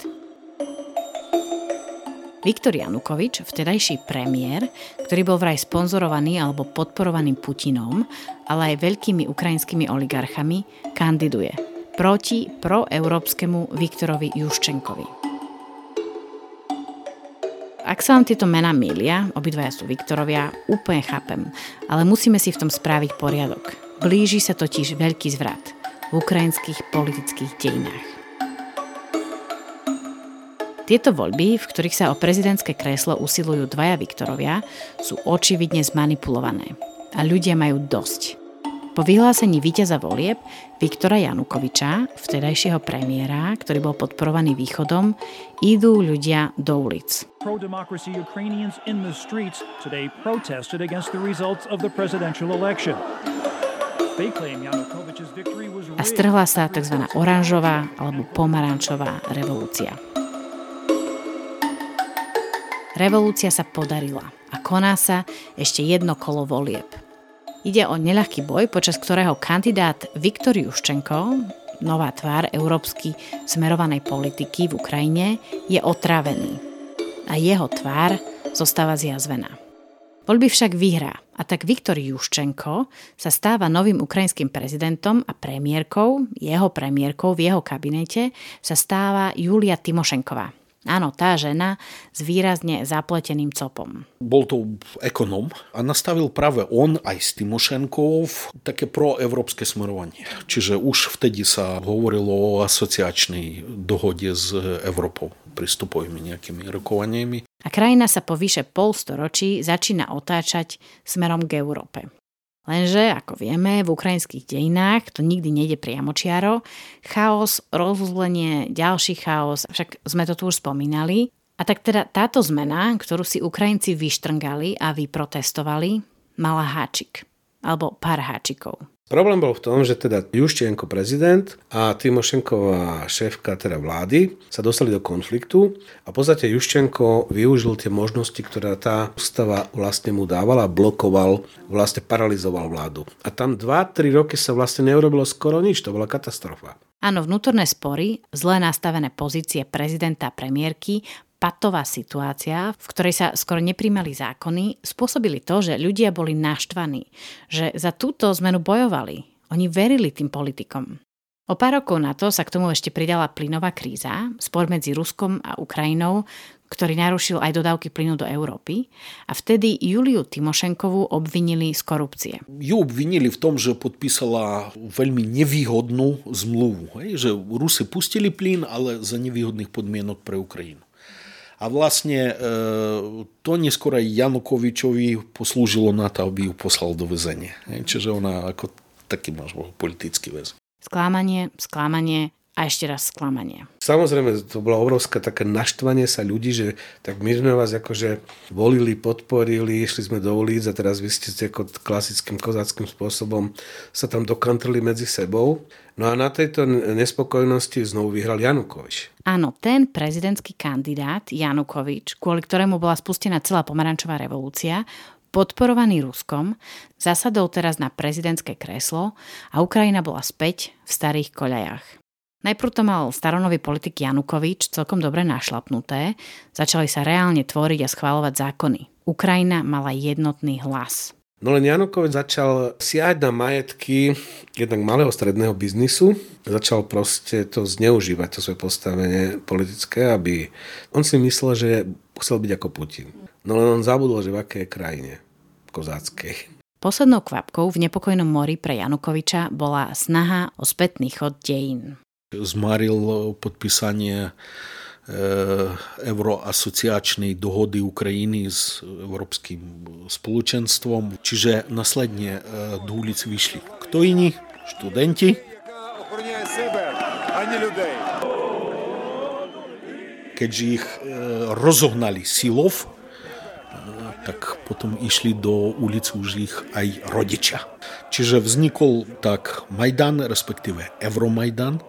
Viktor Janukovič, vtedajší premiér, ktorý bol vraj sponzorovaný alebo podporovaný Putinom, ale aj veľkými ukrajinskými oligarchami, kandiduje proti proeurópskemu Viktorovi Juščenkovi. Ak sa vám tieto mená milia, obidvaja sú Viktorovia, úplne chápem, ale musíme si v tom spraviť poriadok. Blíži sa totiž veľký zvrat v ukrajinských politických dejinách. Tieto voľby, v ktorých sa o prezidentské kreslo usilujú dvaja Viktorovia, sú očividne zmanipulované. A ľudia majú dosť. Po vyhlásení víťaza volieb Viktora Janukoviča, vtedajšieho premiéra, ktorý bol podporovaný východom, idú ľudia do ulic. Pro-democracy Ukrainians in the streets today protested against the results of the presidential election. A strhla sa tzv. oranžová alebo pomarančová revolúcia. Revolúcia sa podarila a koná sa ešte jedno kolo volieb – Ide o neľahký boj, počas ktorého kandidát Viktor Juščenko, nová tvár európsky smerovanej politiky v Ukrajine, je otrávený. A jeho tvár zostáva zjazvená. Voľby však vyhrá a tak Viktor Juščenko sa stáva novým ukrajinským prezidentom a premiérkou, jeho premiérkou v jeho kabinete sa stáva Julia Timošenková. Áno, tá žena s výrazne zapleteným copom. Bol to ekonom a nastavil práve on aj s Timošenkov také proevropské smerovanie. Čiže už vtedy sa hovorilo o asociačnej dohode s Európou pristupovými nejakými rokovaniami. A krajina sa po vyše polstoročí začína otáčať smerom k Európe. Lenže, ako vieme, v ukrajinských dejinách to nikdy nejde priamočiaro. Chaos, rozuzlenie, ďalší chaos, však sme to tu už spomínali. A tak teda táto zmena, ktorú si Ukrajinci vyštrngali a vyprotestovali, mala háčik. Alebo pár háčikov. Problém bol v tom, že teda Juščienko prezident a Timošenková šéfka teda vlády sa dostali do konfliktu a v podstate Juščenko využil tie možnosti, ktoré tá ústava vlastne mu dávala, blokoval, vlastne paralizoval vládu. A tam 2-3 roky sa vlastne neurobilo skoro nič, to bola katastrofa. Áno, vnútorné spory, zle nastavené pozície prezidenta a premiérky patová situácia, v ktorej sa skoro nepríjmali zákony, spôsobili to, že ľudia boli naštvaní, že za túto zmenu bojovali. Oni verili tým politikom. O pár rokov na to sa k tomu ešte pridala plynová kríza, spor medzi Ruskom a Ukrajinou, ktorý narušil aj dodávky plynu do Európy a vtedy Juliu Timošenkovú obvinili z korupcie. Ju obvinili v tom, že podpísala veľmi nevýhodnú zmluvu. Hej, že Rusy pustili plyn, ale za nevýhodných podmienok pre Ukrajinu. A vlastne e, to neskôr aj Janukovičovi poslúžilo na to, aby ju poslal do väzenia. Čiže ona ako taký máš politický väz. Sklamanie, sklamanie a ešte raz sklamanie. Samozrejme, to bolo obrovské také naštvanie sa ľudí, že tak my sme vás akože volili, podporili, išli sme do ulic a teraz vy ste ako klasickým kozáckým spôsobom sa tam dokantrili medzi sebou. No a na tejto nespokojnosti znovu vyhral Janukovič. Áno, ten prezidentský kandidát Janukovič, kvôli ktorému bola spustená celá pomarančová revolúcia, podporovaný Ruskom, zasadol teraz na prezidentské kreslo a Ukrajina bola späť v starých koľajach. Najprv to mal staronový politik Janukovič celkom dobre našlapnuté, začali sa reálne tvoriť a schváľovať zákony. Ukrajina mala jednotný hlas. No len Janukovič začal siať na majetky jednak malého stredného biznisu, začal proste to zneužívať, to svoje postavenie politické, aby on si myslel, že chcel byť ako Putin. No len on zabudol, že v akej krajine kozáckej. Poslednou kvapkou v nepokojnom mori pre Janukoviča bola snaha o spätný chod dejín zmaril podpísanie euroasociačnej dohody Ukrajiny s Európskym spoločenstvom. Čiže následne do ulic vyšli kto iní? Študenti. Keďže ich rozohnali silov, tak potom išli do ulic už ich aj rodičia. Čiže vznikol tak Majdan, respektíve Euromajdan,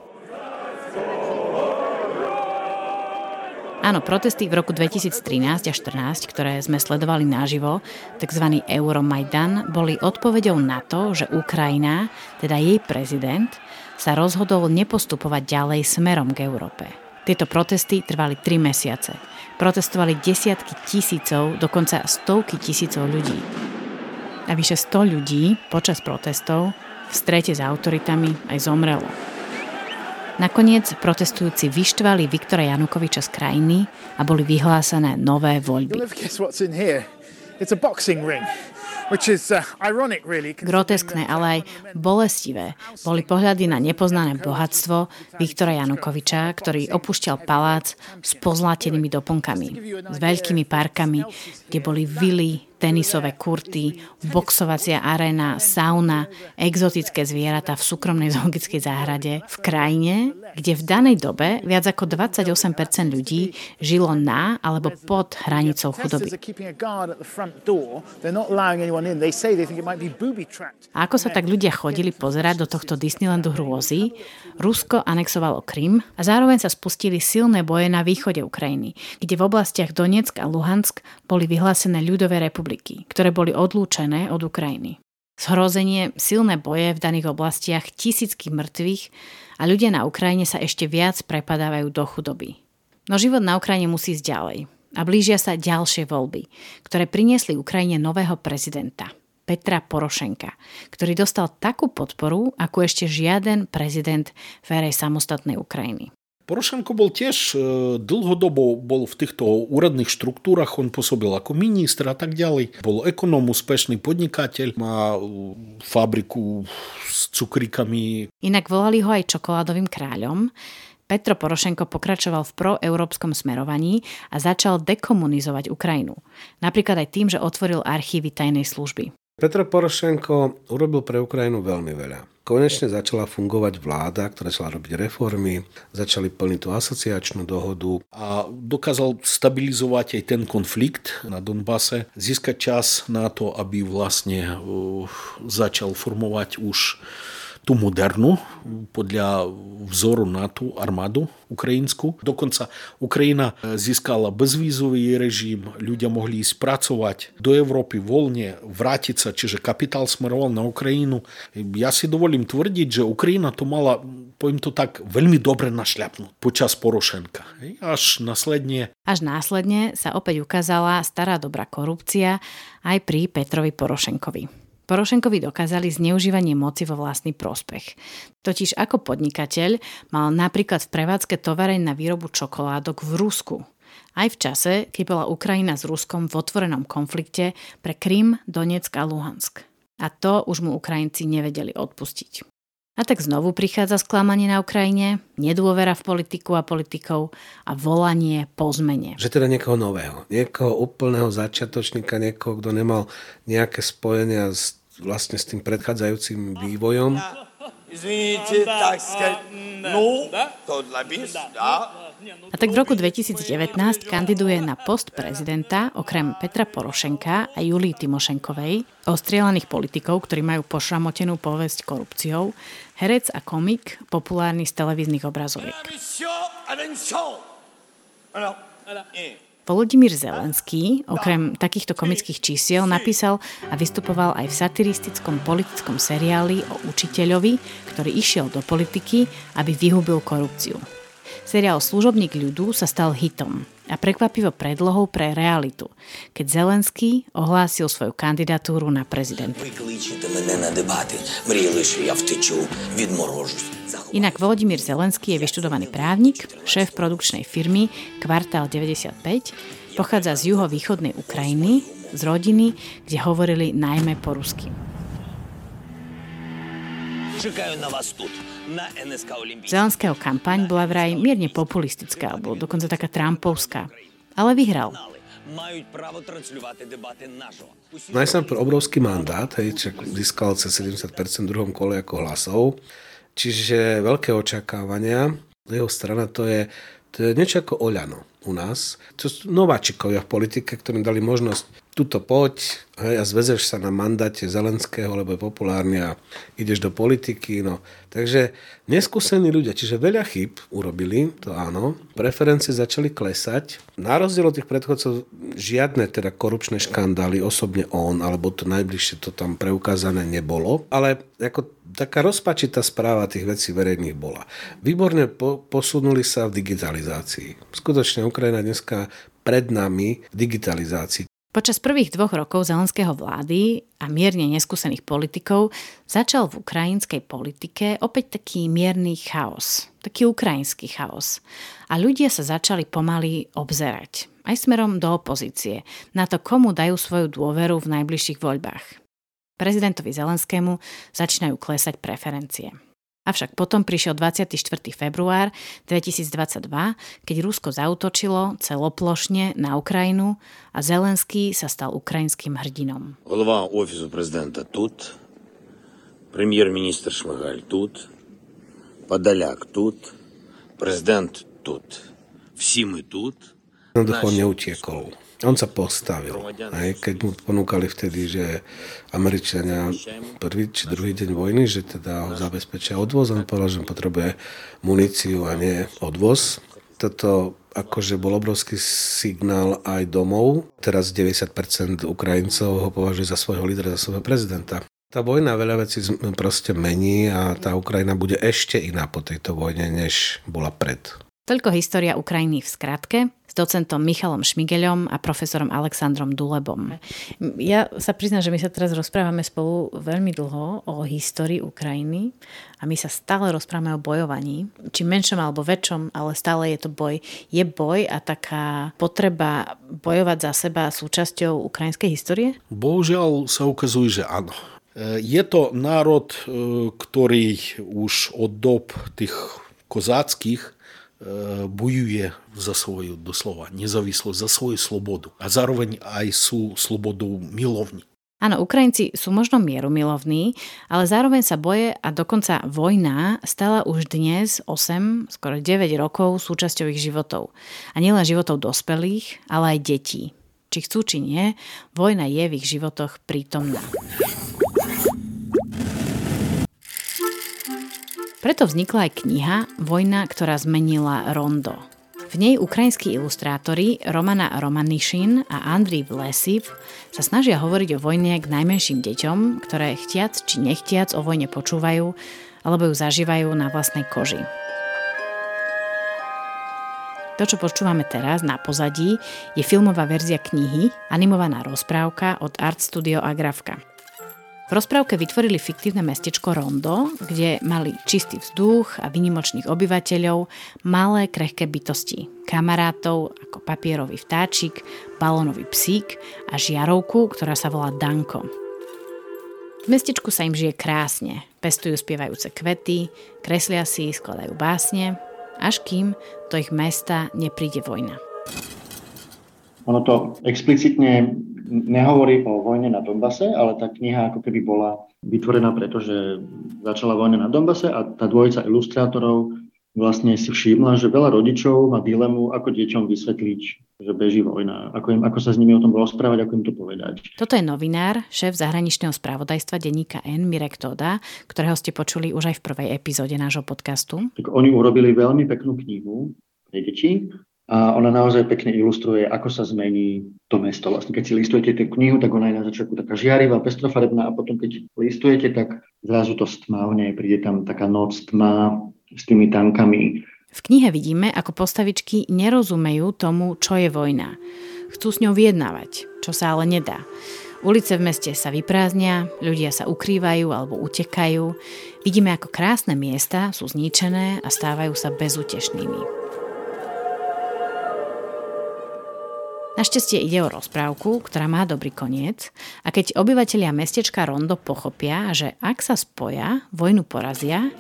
Áno, protesty v roku 2013 a 2014, ktoré sme sledovali naživo, tzv. Euromajdan, boli odpovedou na to, že Ukrajina, teda jej prezident, sa rozhodol nepostupovať ďalej smerom k Európe. Tieto protesty trvali 3 mesiace. Protestovali desiatky tisícov, dokonca stovky tisícov ľudí. A vyše 100 ľudí počas protestov v strete s autoritami aj zomrelo. Nakoniec protestujúci vyštvali Viktora Janukoviča z krajiny a boli vyhlásené nové voľby. Uh, Groteskné, ale aj bolestivé boli pohľady na nepoznané bohatstvo Viktora Janukoviča, ktorý opúšťal palác s pozlátenými doplnkami, s veľkými parkami, kde boli vily, tenisové kurty, boxovacia arena, sauna, exotické zvieratá v súkromnej zoologickej záhrade v krajine, kde v danej dobe viac ako 28% ľudí žilo na alebo pod hranicou chudoby. A ako sa tak ľudia chodili pozerať do tohto Disneylandu hrôzy, Rusko anexovalo Krym a zároveň sa spustili silné boje na východe Ukrajiny, kde v oblastiach Donetsk a Luhansk boli vyhlásené ľudové republiky republiky, ktoré boli odlúčené od Ukrajiny. Zhrozenie, silné boje v daných oblastiach, tisícky mŕtvych a ľudia na Ukrajine sa ešte viac prepadávajú do chudoby. No život na Ukrajine musí ísť ďalej a blížia sa ďalšie voľby, ktoré priniesli Ukrajine nového prezidenta, Petra Porošenka, ktorý dostal takú podporu, ako ešte žiaden prezident v samostatnej Ukrajiny. Porošenko bol tiež dlhodobo bol v týchto úradných štruktúrach, on pôsobil ako minister a tak ďalej. Bol ekonóm, úspešný podnikateľ, má fabriku s cukrikami. Inak volali ho aj čokoládovým kráľom. Petro Porošenko pokračoval v proeurópskom smerovaní a začal dekomunizovať Ukrajinu. Napríklad aj tým, že otvoril archívy tajnej služby. Petro Porošenko urobil pre Ukrajinu veľmi veľa. Konečne začala fungovať vláda, ktorá začala robiť reformy, začali plniť tú asociačnú dohodu. A dokázal stabilizovať aj ten konflikt na Donbase, získať čas na to, aby vlastne uh, začal formovať už tú modernú, podľa vzoru na tú armádu ukrajinskú. Dokonca Ukrajina získala bezvízový režim, ľudia mohli ísť pracovať do Európy voľne, vrátiť sa, čiže kapitál smeroval na Ukrajinu. Ja si dovolím tvrdiť, že Ukrajina to mala, poviem to tak, veľmi dobre našľapnúť počas Porošenka. Až následne... Až následne sa opäť ukázala stará dobrá korupcia aj pri Petrovi Porošenkovi. Porošenkovi dokázali zneužívanie moci vo vlastný prospech. Totiž ako podnikateľ mal napríklad v prevádzke tovareň na výrobu čokoládok v Rusku. Aj v čase, keď bola Ukrajina s Ruskom v otvorenom konflikte pre Krym, Donetsk a Luhansk. A to už mu Ukrajinci nevedeli odpustiť. A tak znovu prichádza sklamanie na Ukrajine, nedôvera v politiku a politikov a volanie po zmene. Že teda niekoho nového, niekoho úplného začiatočníka, niekoho, kto nemal nejaké spojenia s, vlastne s tým predchádzajúcim vývojom. Izvinite, tak skať. No, to labis, dá. A tak v roku 2019 kandiduje na post prezidenta okrem Petra Porošenka a Julii Timošenkovej, ostrielaných politikov, ktorí majú pošramotenú povesť korupciou, herec a komik, populárny z televíznych obrazoviek. Volodymyr Zelenský, okrem takýchto komických čísiel, napísal a vystupoval aj v satiristickom politickom seriáli o učiteľovi, ktorý išiel do politiky, aby vyhubil korupciu. Seriál Služobník ľudu sa stal hitom a prekvapivo predlohou pre realitu, keď Zelenský ohlásil svoju kandidatúru na prezidenta. Inak Volodymyr Zelenský je vyštudovaný právnik, šéf produkčnej firmy Kvartál 95, pochádza z juhovýchodnej Ukrajiny, z rodiny, kde hovorili najmä po rusky. Čakajú na vás na NSK Olympii. Zelenského kampaň bola vraj mierne populistická, alebo dokonca taká trampovská. Ale vyhral majú no obrovský mandát, hej, čak získal cez 70% v druhom kole ako hlasov, čiže veľké očakávania. Jeho strana to je, to je niečo ako Oľano u nás. To sú nováčikovia v politike, ktorým dali možnosť tuto poď hej, a zvezeš sa na mandáte Zelenského, lebo je populárny a ideš do politiky. No. Takže neskúsení ľudia, čiže veľa chyb urobili, to áno. Preferencie začali klesať. Na rozdiel od tých predchodcov žiadne teda korupčné škandály, osobne on, alebo to najbližšie to tam preukázané nebolo. Ale ako taká rozpačitá správa tých vecí verejných bola. Výborne po, posunuli sa v digitalizácii. Skutočne Ukrajina dneska pred nami v digitalizácii. Počas prvých dvoch rokov zelenského vlády a mierne neskúsených politikov začal v ukrajinskej politike opäť taký mierny chaos, taký ukrajinský chaos. A ľudia sa začali pomaly obzerať, aj smerom do opozície, na to, komu dajú svoju dôveru v najbližších voľbách. Prezidentovi Zelenskému začínajú klesať preferencie. Avšak potom prišiel 24. február 2022, keď Rusko zautočilo celoplošne na Ukrajinu a Zelenský sa stal ukrajinským hrdinom. Hlava ofisu prezidenta tut, premiér-minister Šmigaľ tut, Podoliak tut, prezident tut. Vsi tut. Jednoducho neutiekol. On sa postavil. Aj keď mu ponúkali vtedy, že Američania prvý či druhý deň vojny, že teda ho zabezpečia odvoz, on povedal, že potrebuje muníciu a nie odvoz. Toto akože bol obrovský signál aj domov. Teraz 90% Ukrajincov ho považuje za svojho lídra, za svojho prezidenta. Tá vojna veľa vecí proste mení a tá Ukrajina bude ešte iná po tejto vojne, než bola pred. Toľko história Ukrajiny v skratke s docentom Michalom Šmigeľom a profesorom Alexandrom Dulebom. Ja sa priznám, že my sa teraz rozprávame spolu veľmi dlho o histórii Ukrajiny a my sa stále rozprávame o bojovaní. Či menšom alebo väčšom, ale stále je to boj. Je boj a taká potreba bojovať za seba súčasťou ukrajinskej histórie? Bohužiaľ sa ukazuje, že áno. Je to národ, ktorý už od dob tých kozáckých bojuje za svoju doslova nezávislosť, za svoju slobodu. A zároveň aj sú slobodu milovní. Áno, Ukrajinci sú možno mierumilovní, ale zároveň sa boje a dokonca vojna stala už dnes 8, skoro 9 rokov súčasťou ich životov. A nielen životov dospelých, ale aj detí. Či chcú, či nie, vojna je v ich životoch prítomná. Preto vznikla aj kniha Vojna, ktorá zmenila Rondo. V nej ukrajinskí ilustrátori Romana Romanišin a Andriy Vlesiv sa snažia hovoriť o vojne k najmenším deťom, ktoré chtiac či nechtiac o vojne počúvajú alebo ju zažívajú na vlastnej koži. To, čo počúvame teraz na pozadí, je filmová verzia knihy, animovaná rozprávka od Art Studio Agravka. V rozprávke vytvorili fiktívne mestečko Rondo, kde mali čistý vzduch a vynimočných obyvateľov, malé krehké bytosti, kamarátov ako papierový vtáčik, balónový psík a žiarovku, ktorá sa volá Danko. V mestečku sa im žije krásne, pestujú spievajúce kvety, kreslia si, skladajú básne, až kým do ich mesta nepríde vojna. Ono to explicitne nehovorí o vojne na Donbase, ale tá kniha ako keby bola vytvorená preto, že začala vojna na Donbase a tá dvojica ilustrátorov vlastne si všimla, že veľa rodičov má dilemu, ako deťom vysvetliť, že beží vojna, ako, im, ako sa s nimi o tom rozprávať, ako im to povedať. Toto je novinár, šéf zahraničného spravodajstva denníka N, Mirek Toda, ktorého ste počuli už aj v prvej epizóde nášho podcastu. Tak oni urobili veľmi peknú knihu pre deti, a ona naozaj pekne ilustruje, ako sa zmení to mesto. Vlastne keď si listujete tú knihu, tak ona je na začiatku taká žiarivá, pestrofarebná a potom keď listujete, tak zrazu to stmavne, príde tam taká noc tma s tými tankami. V knihe vidíme, ako postavičky nerozumejú tomu, čo je vojna. Chcú s ňou vyjednávať, čo sa ale nedá. Ulice v meste sa vyprázdnia, ľudia sa ukrývajú alebo utekajú. Vidíme, ako krásne miesta sú zničené a stávajú sa bezútešnými. Našťastie ide o rozprávku, ktorá má dobrý koniec a keď obyvatelia mestečka Rondo pochopia, že ak sa spoja, vojnu porazia,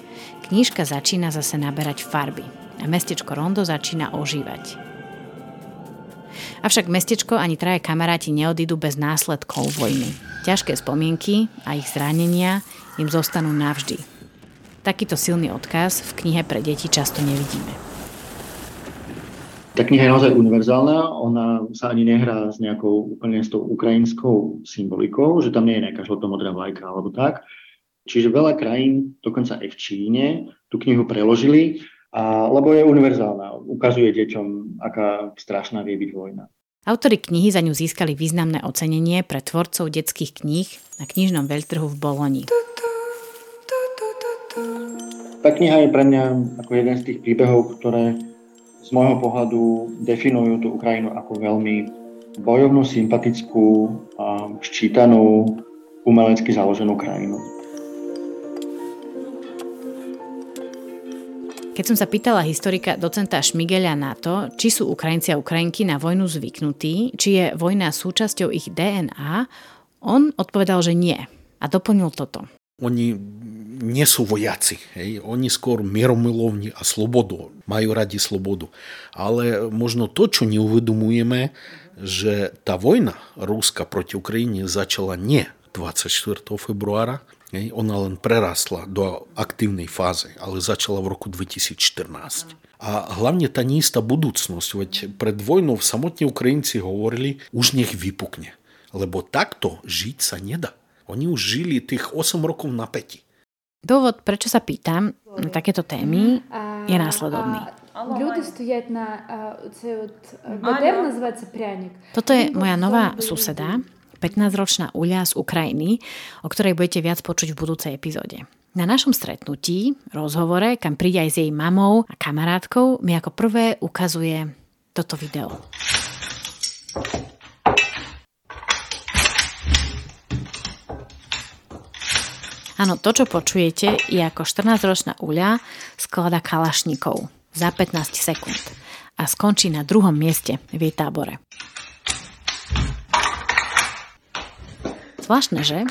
knižka začína zase naberať farby a mestečko Rondo začína ožívať. Avšak mestečko ani traje kamaráti neodídu bez následkov vojny. Ťažké spomienky a ich zranenia im zostanú navždy. Takýto silný odkaz v knihe pre deti často nevidíme. Tá kniha je naozaj univerzálna, ona sa ani nehrá s nejakou úplne s tou ukrajinskou symbolikou, že tam nie je nejaká žltomodrá vlajka alebo tak. Čiže veľa krajín, dokonca aj v Číne, tú knihu preložili, a, lebo je univerzálna. Ukazuje deťom, aká strašná vie byť vojna. Autori knihy za ňu získali významné ocenenie pre tvorcov detských kníh na knižnom veľtrhu v Boloni. Tá kniha je pre mňa ako jeden z tých príbehov, ktoré z môjho pohľadu definujú tú Ukrajinu ako veľmi bojovnú, sympatickú ščítanú, umelecky založenú krajinu. Keď som sa pýtala historika docenta Šmigeľa na to, či sú Ukrajinci a Ukrajinky na vojnu zvyknutí, či je vojna súčasťou ich DNA, on odpovedal, že nie. A doplnil toto. Oni nie sú vojaci. Hej. Oni skôr mieromilovní a slobodu. Majú radi slobodu. Ale možno to, čo neuvedomujeme, že tá vojna Ruska proti Ukrajine začala nie 24. februára, hej. ona len prerastla do aktívnej fázy, ale začala v roku 2014. A hlavne tá neistá budúcnosť, veď pred vojnou samotní Ukrajinci hovorili, už nech vypukne. Lebo takto žiť sa nedá. Oni už žili tých 8 rokov na päti. Dôvod, prečo sa pýtam na takéto témy, je následovný. Люди стоять на цей от бедер, називається пряник. Toto je moja nová suseda, 15-ročná Uľa z Ukrajiny, o ktorej budete viac počuť v budúcej epizóde. Na našom stretnutí, rozhovore, kam príde aj s jej mamou a kamarátkou, mi ako prvé ukazuje toto video. Áno, to, čo počujete, je ako 14-ročná uľa sklada kalašníkov za 15 sekúnd a skončí na druhom mieste v jej tábore. Zvláštne, že?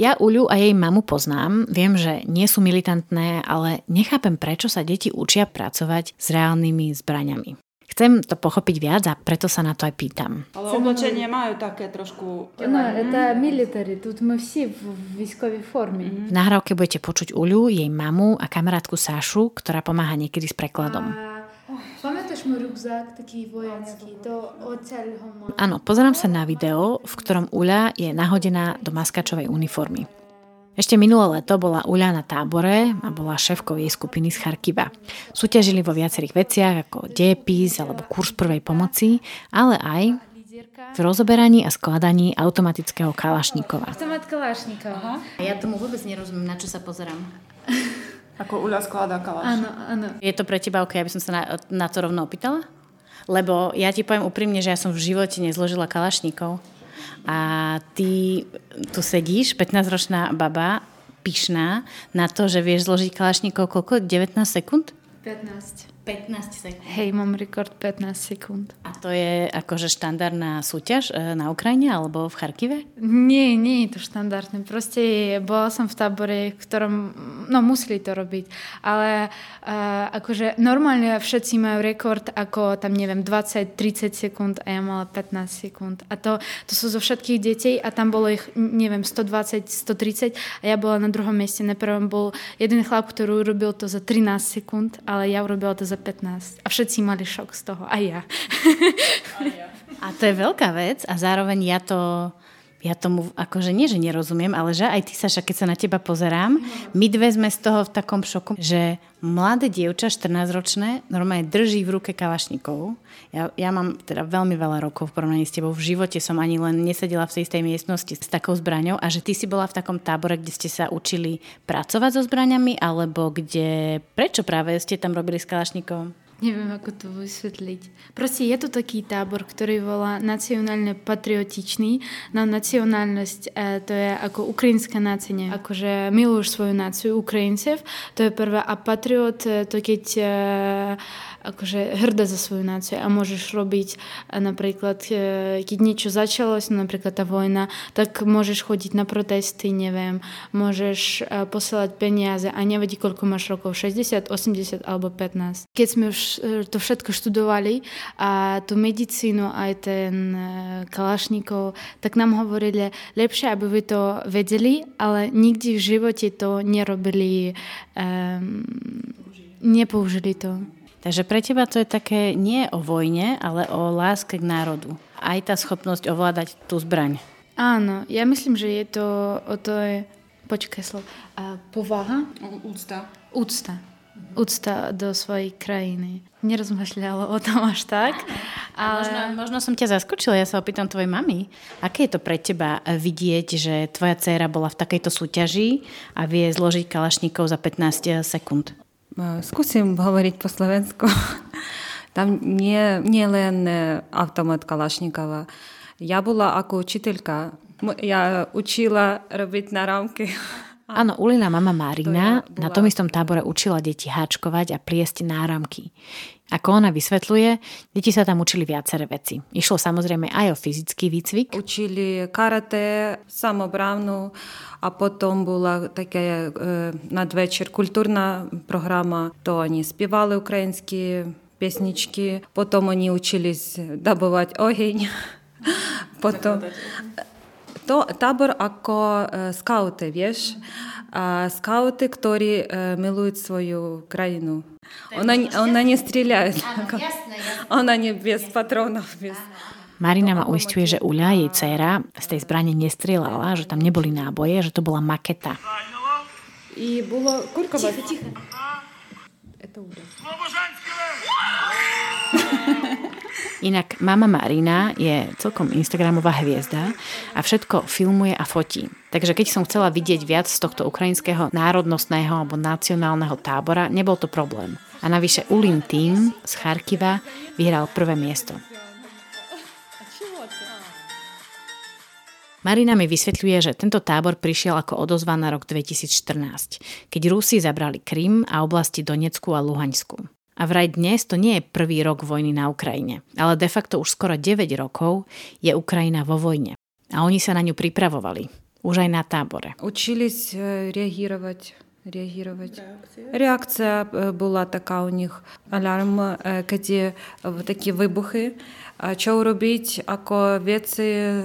Ja Uľu a jej mamu poznám, viem, že nie sú militantné, ale nechápem, prečo sa deti učia pracovať s reálnymi zbraňami. Chcem to pochopiť viac a preto sa na to aj pýtam. Ale oblečenie majú také trošku... No, to military, tu my vsi v vojskovej forme. Mhm. V nahrávke budete počuť Uľu, jej mamu a kamarátku Sášu, ktorá pomáha niekedy s prekladom. Pamätáš môj rukzák, taký vojenský, to oceľho Áno, pozerám sa na video, v ktorom Uľa je nahodená do maskačovej uniformy. Ešte minulé leto bola Uľa na tábore a bola šéfkou jej skupiny z Charkiva. Súťažili vo viacerých veciach ako diepis alebo kurz prvej pomoci, ale aj v rozoberaní a skladaní automatického kalašníkova. Automat kalašníkova. Ja tomu vôbec nerozumiem, na čo sa pozerám. Ako Uľa skladá kaláš. Áno, áno. Je to pre teba OK, aby som sa na, na to rovno opýtala? Lebo ja ti poviem úprimne, že ja som v živote nezložila kalašníkov a ty tu sedíš, 15-ročná baba, pyšná, na to, že vieš zložiť kalašníkov koľko? 19 sekúnd? 15. 15 sekúnd. Hej, mám rekord 15 sekúnd. A to je akože štandardná súťaž e, na Ukrajine alebo v Charkive? Nie, nie je to štandardné. Proste bola som v tábore, v ktorom, no museli to robiť, ale uh, akože normálne všetci majú rekord ako tam neviem 20-30 sekúnd a ja mala 15 sekúnd. A to, to sú zo všetkých detí a tam bolo ich neviem 120, 130 a ja bola na druhom mieste. Najprv bol jeden chlap, ktorý urobil to za 13 sekúnd, ale ja urobila to za 15. A všetci mali šok z toho, aj ja. A to je veľká vec a zároveň ja to ja tomu akože nie, že nerozumiem, ale že aj ty, Saša, keď sa na teba pozerám, my dve sme z toho v takom šoku, že mladé dievča, 14-ročné, normálne drží v ruke kalašníkov. Ja, ja mám teda veľmi veľa rokov v porovnaní s tebou. V živote som ani len nesedela v tej istej miestnosti s takou zbraňou a že ty si bola v takom tábore, kde ste sa učili pracovať so zbraňami, alebo kde, prečo práve ste tam robili s kalašníkom? Neviem, ako to vysvetliť. Proste je to taký tábor, ktorý volá nacionálne patriotičný. Na nacionálnosť to je ako ukrajinská nácenia. Akože miluješ svoju náciu Ukrajincev, to je prvá. A patriot, to keď akože hrdá za svoju náciu a môžeš robiť napríklad, e, keď niečo začalo, napríklad tá vojna, tak môžeš chodiť na protesty, neviem, môžeš e, posielať peniaze a nevadí, koľko máš rokov, 60, 80 alebo 15. Keď sme už e, to všetko študovali a tú medicínu aj ten kalašníkov, tak nám hovorili, lepšie, aby vy to vedeli, ale nikdy v živote to nerobili, um, nepoužili to. Takže pre teba to je také nie o vojne, ale o láske k národu. Aj tá schopnosť ovládať tú zbraň. Áno, ja myslím, že je to o to je, počkaj slov, a povaha? Úcta. Úcta. Úcta do svojej krajiny. Nerozmýšľala o tom až tak. Ale... Možno, možno som ťa zaskočila, ja sa opýtam tvojej mamy. Aké je to pre teba vidieť, že tvoja dcéra bola v takejto súťaži a vie zložiť kalašníkov za 15 sekúnd? Ehm, skúsim hovoriť po slovensku. Tam nie, nie len e, automat Kalašnikova. Ja bola ako učiteľka. Ja učila robiť na rámky. Áno, Ulina mama Marina to na tom istom tábore učila deti háčkovať a pliesť náramky. Ako ona vysvetľuje, deti sa tam učili viaceré veci. Išlo samozrejme aj o fyzický výcvik. Učili karate, samobrávnu a potom bola také e, nadvečer kultúrna programa. To oni spievali ukrajinské pesničky. Potom oni učili dabovať oheň. Potom to tábor ako e, skauty, vieš? А скауты, которые э, милуют свою крайину. Она, она не стреляет. Она не без патронов. Без... Marina ma uistuje, že Uľa, jej dcéra, z tej zbrane nestrieľala, že tam neboli náboje, že to bola maketa. I bolo... Koľko ticho, ticho. Это Уля. Inak mama Marina je celkom Instagramová hviezda a všetko filmuje a fotí. Takže keď som chcela vidieť viac z tohto ukrajinského národnostného alebo nacionálneho tábora, nebol to problém. A navyše Ulin tým z Charkiva vyhral prvé miesto. Marina mi vysvetľuje, že tento tábor prišiel ako odozva na rok 2014, keď Rusi zabrali Krym a oblasti Donecku a Luhaňsku. A vraj dnes to nie je prvý rok vojny na Ukrajine, ale de facto už skoro 9 rokov je Ukrajina vo vojne. A oni sa na ňu pripravovali, už aj na tábore. Учились реагировать реагировать. Реакция была така у них алярм, коли такі вибухи. Що робити, ако веці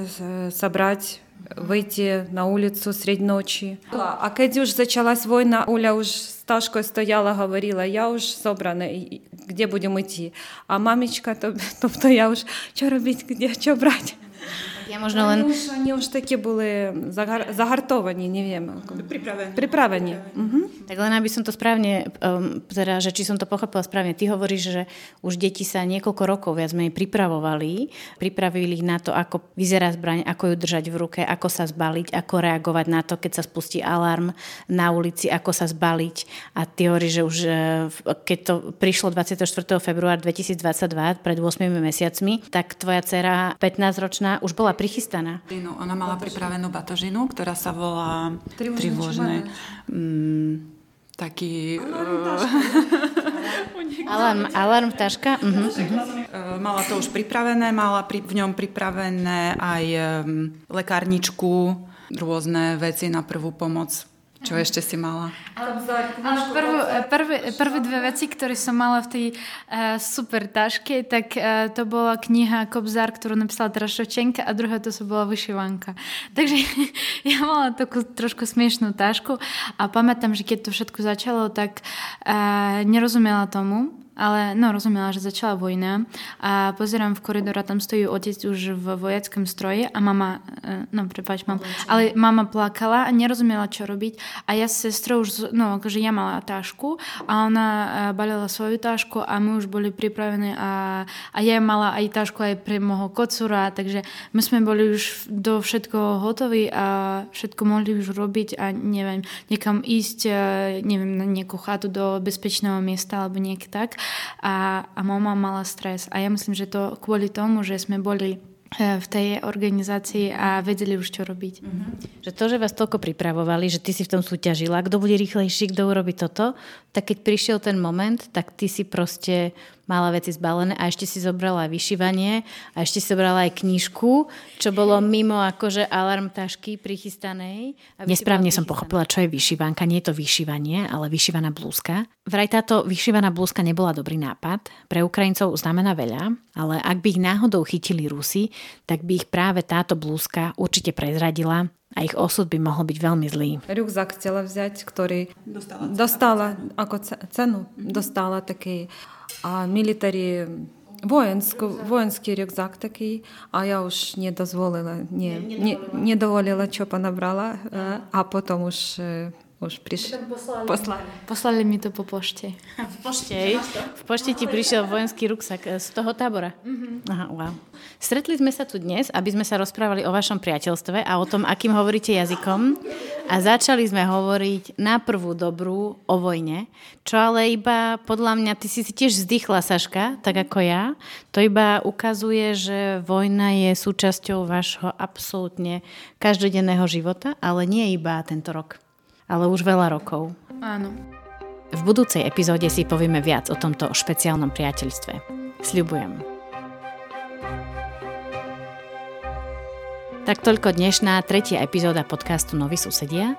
собрать выйти на улицу средь ночи. А когда уже началась война, Оля уже с Ташкой стояла, говорила, я уже собрана, где будем идти. А мамечка, то, тобто я уже, что робить, где, что брать? Ja možno len... Oni už, oni už také boli zagar, zahartovaní, neviem. Ako... Pripravení. Pripravení. Uh-huh. Tak len aby som to správne, um, teda, že či som to pochopila správne, ty hovoríš, že už deti sa niekoľko rokov viac menej pripravovali, pripravili ich na to, ako vyzerá zbraň, ako ju držať v ruke, ako sa zbaliť, ako reagovať na to, keď sa spustí alarm na ulici, ako sa zbaliť. A ty hovoríš, že už e, keď to prišlo 24. februára 2022, pred 8 mesiacmi, tak tvoja dcera 15-ročná už bola mala prichystaná? Ona mala pripravenú batožinu, ktorá sa volá Trivôžne. Mm, taký... alarm, alarm taška? Uh-huh, uh-huh. Mala to už pripravené, mala pri, v ňom pripravené aj um, lekárničku, rôzne veci na prvú pomoc čo ešte si mala? Ale, prvú, prvé, prvé dve veci, ktoré som mala v tej uh, super taške, tak uh, to bola kniha Kobzár, ktorú napísala Trašovčenka a druhá to sa bola vyšivanka. Takže ja mala takú trošku smiešnú tašku a pamätám, že keď to všetko začalo, tak uh, nerozumela tomu, ale no rozumela, že začala vojna. A pozerám v koridore, tam stojí otec už v vojackom stroji a mama, e, no prepáč, mám, ale mama plakala a nerozumela, čo robiť. A ja s sestrou už, no akože ja mala tášku a ona e, balila svoju tášku a my už boli pripravení a, a ja mala aj tášku aj pre môjho kocura, takže my sme boli už do všetko hotoví a všetko mohli už robiť a neviem, niekam ísť, e, neviem, na nejakú chatu do bezpečného miesta alebo niek tak a, a mama mala stres. A ja myslím, že to kvôli tomu, že sme boli e, v tej organizácii a vedeli už, čo robiť. Mm-hmm. Že to, že vás toľko pripravovali, že ty si v tom súťažila, kto bude rýchlejší, kto urobí toto, tak keď prišiel ten moment, tak ty si proste mala veci zbalené a ešte si zobrala vyšívanie a ešte si zobrala aj knižku, čo bolo mimo akože alarm tašky prichystanej. Nesprávne som pochopila, čo je vyšívanka. Nie je to vyšívanie, ale vyšívaná blúzka. Vraj táto vyšívaná blúzka nebola dobrý nápad. Pre Ukrajincov znamená veľa, ale ak by ich náhodou chytili Rusi, tak by ich práve táto blúzka určite prezradila a ich osud by mohol byť veľmi zlý. Rukzak chcela vziať, ktorý dostala, dostala ako cenu, dostala taký а мілітарі. Воїнську, воїнський рюкзак такий, а я уж не дозволила, не, не, не доволіла, що понабрала, е, а потім уж е, už prišli. Poslali. poslali. mi to po pošte. v pošte? V pošte ti prišiel vojenský ruksak z toho tábora? Mm-hmm. Aha, wow. Stretli sme sa tu dnes, aby sme sa rozprávali o vašom priateľstve a o tom, akým hovoríte jazykom. A začali sme hovoriť na prvú dobrú o vojne, čo ale iba podľa mňa, ty si si tiež vzdychla, Saška, tak ako ja. To iba ukazuje, že vojna je súčasťou vášho absolútne každodenného života, ale nie iba tento rok ale už veľa rokov. Áno. V budúcej epizóde si povieme viac o tomto špeciálnom priateľstve. Sľubujem. Tak toľko dnešná tretia epizóda podcastu Noví susedia.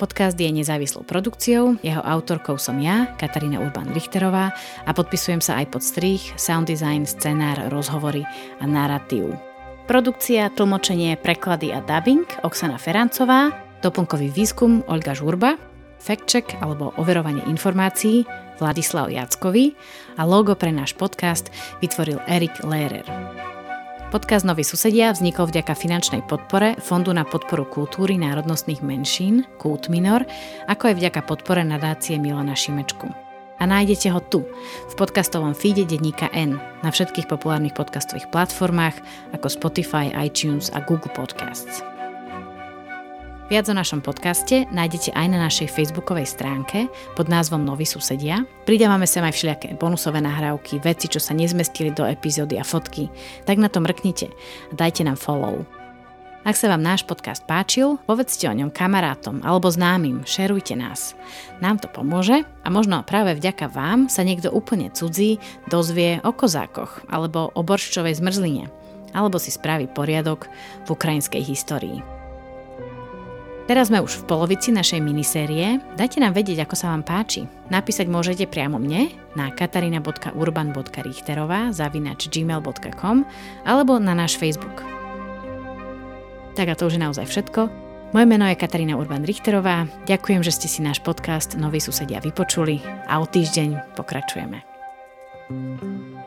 Podcast je nezávislou produkciou, jeho autorkou som ja, Katarína Urban-Richterová a podpisujem sa aj pod strich, sound design, scenár, rozhovory a narratív. Produkcia, tlmočenie, preklady a dubbing Oksana Ferancová, doplnkový výskum Olga Žurba, fact-check alebo overovanie informácií Vladislav Jackovi a logo pre náš podcast vytvoril Erik Lehrer. Podcast Noví susedia vznikol vďaka finančnej podpore Fondu na podporu kultúry národnostných menšín Kult Minor, ako aj vďaka podpore nadácie Milana Šimečku. A nájdete ho tu, v podcastovom feede denníka N, na všetkých populárnych podcastových platformách ako Spotify, iTunes a Google Podcasts. Viac o našom podcaste nájdete aj na našej facebookovej stránke pod názvom Noví susedia. Pridávame sa aj všelijaké bonusové nahrávky, veci, čo sa nezmestili do epizódy a fotky. Tak na to mrknite a dajte nám follow. Ak sa vám náš podcast páčil, povedzte o ňom kamarátom alebo známym, šerujte nás. Nám to pomôže a možno práve vďaka vám sa niekto úplne cudzí dozvie o kozákoch alebo o borščovej zmrzline alebo si spraví poriadok v ukrajinskej histórii. Teraz sme už v polovici našej minisérie. Dajte nám vedieť, ako sa vám páči. Napísať môžete priamo mne na katarina.urban.richterová zavinač gmail.com alebo na náš Facebook. Tak a to už je naozaj všetko. Moje meno je Katarína Urban-Richterová. Ďakujem, že ste si náš podcast Noví susedia vypočuli a o týždeň pokračujeme. thank you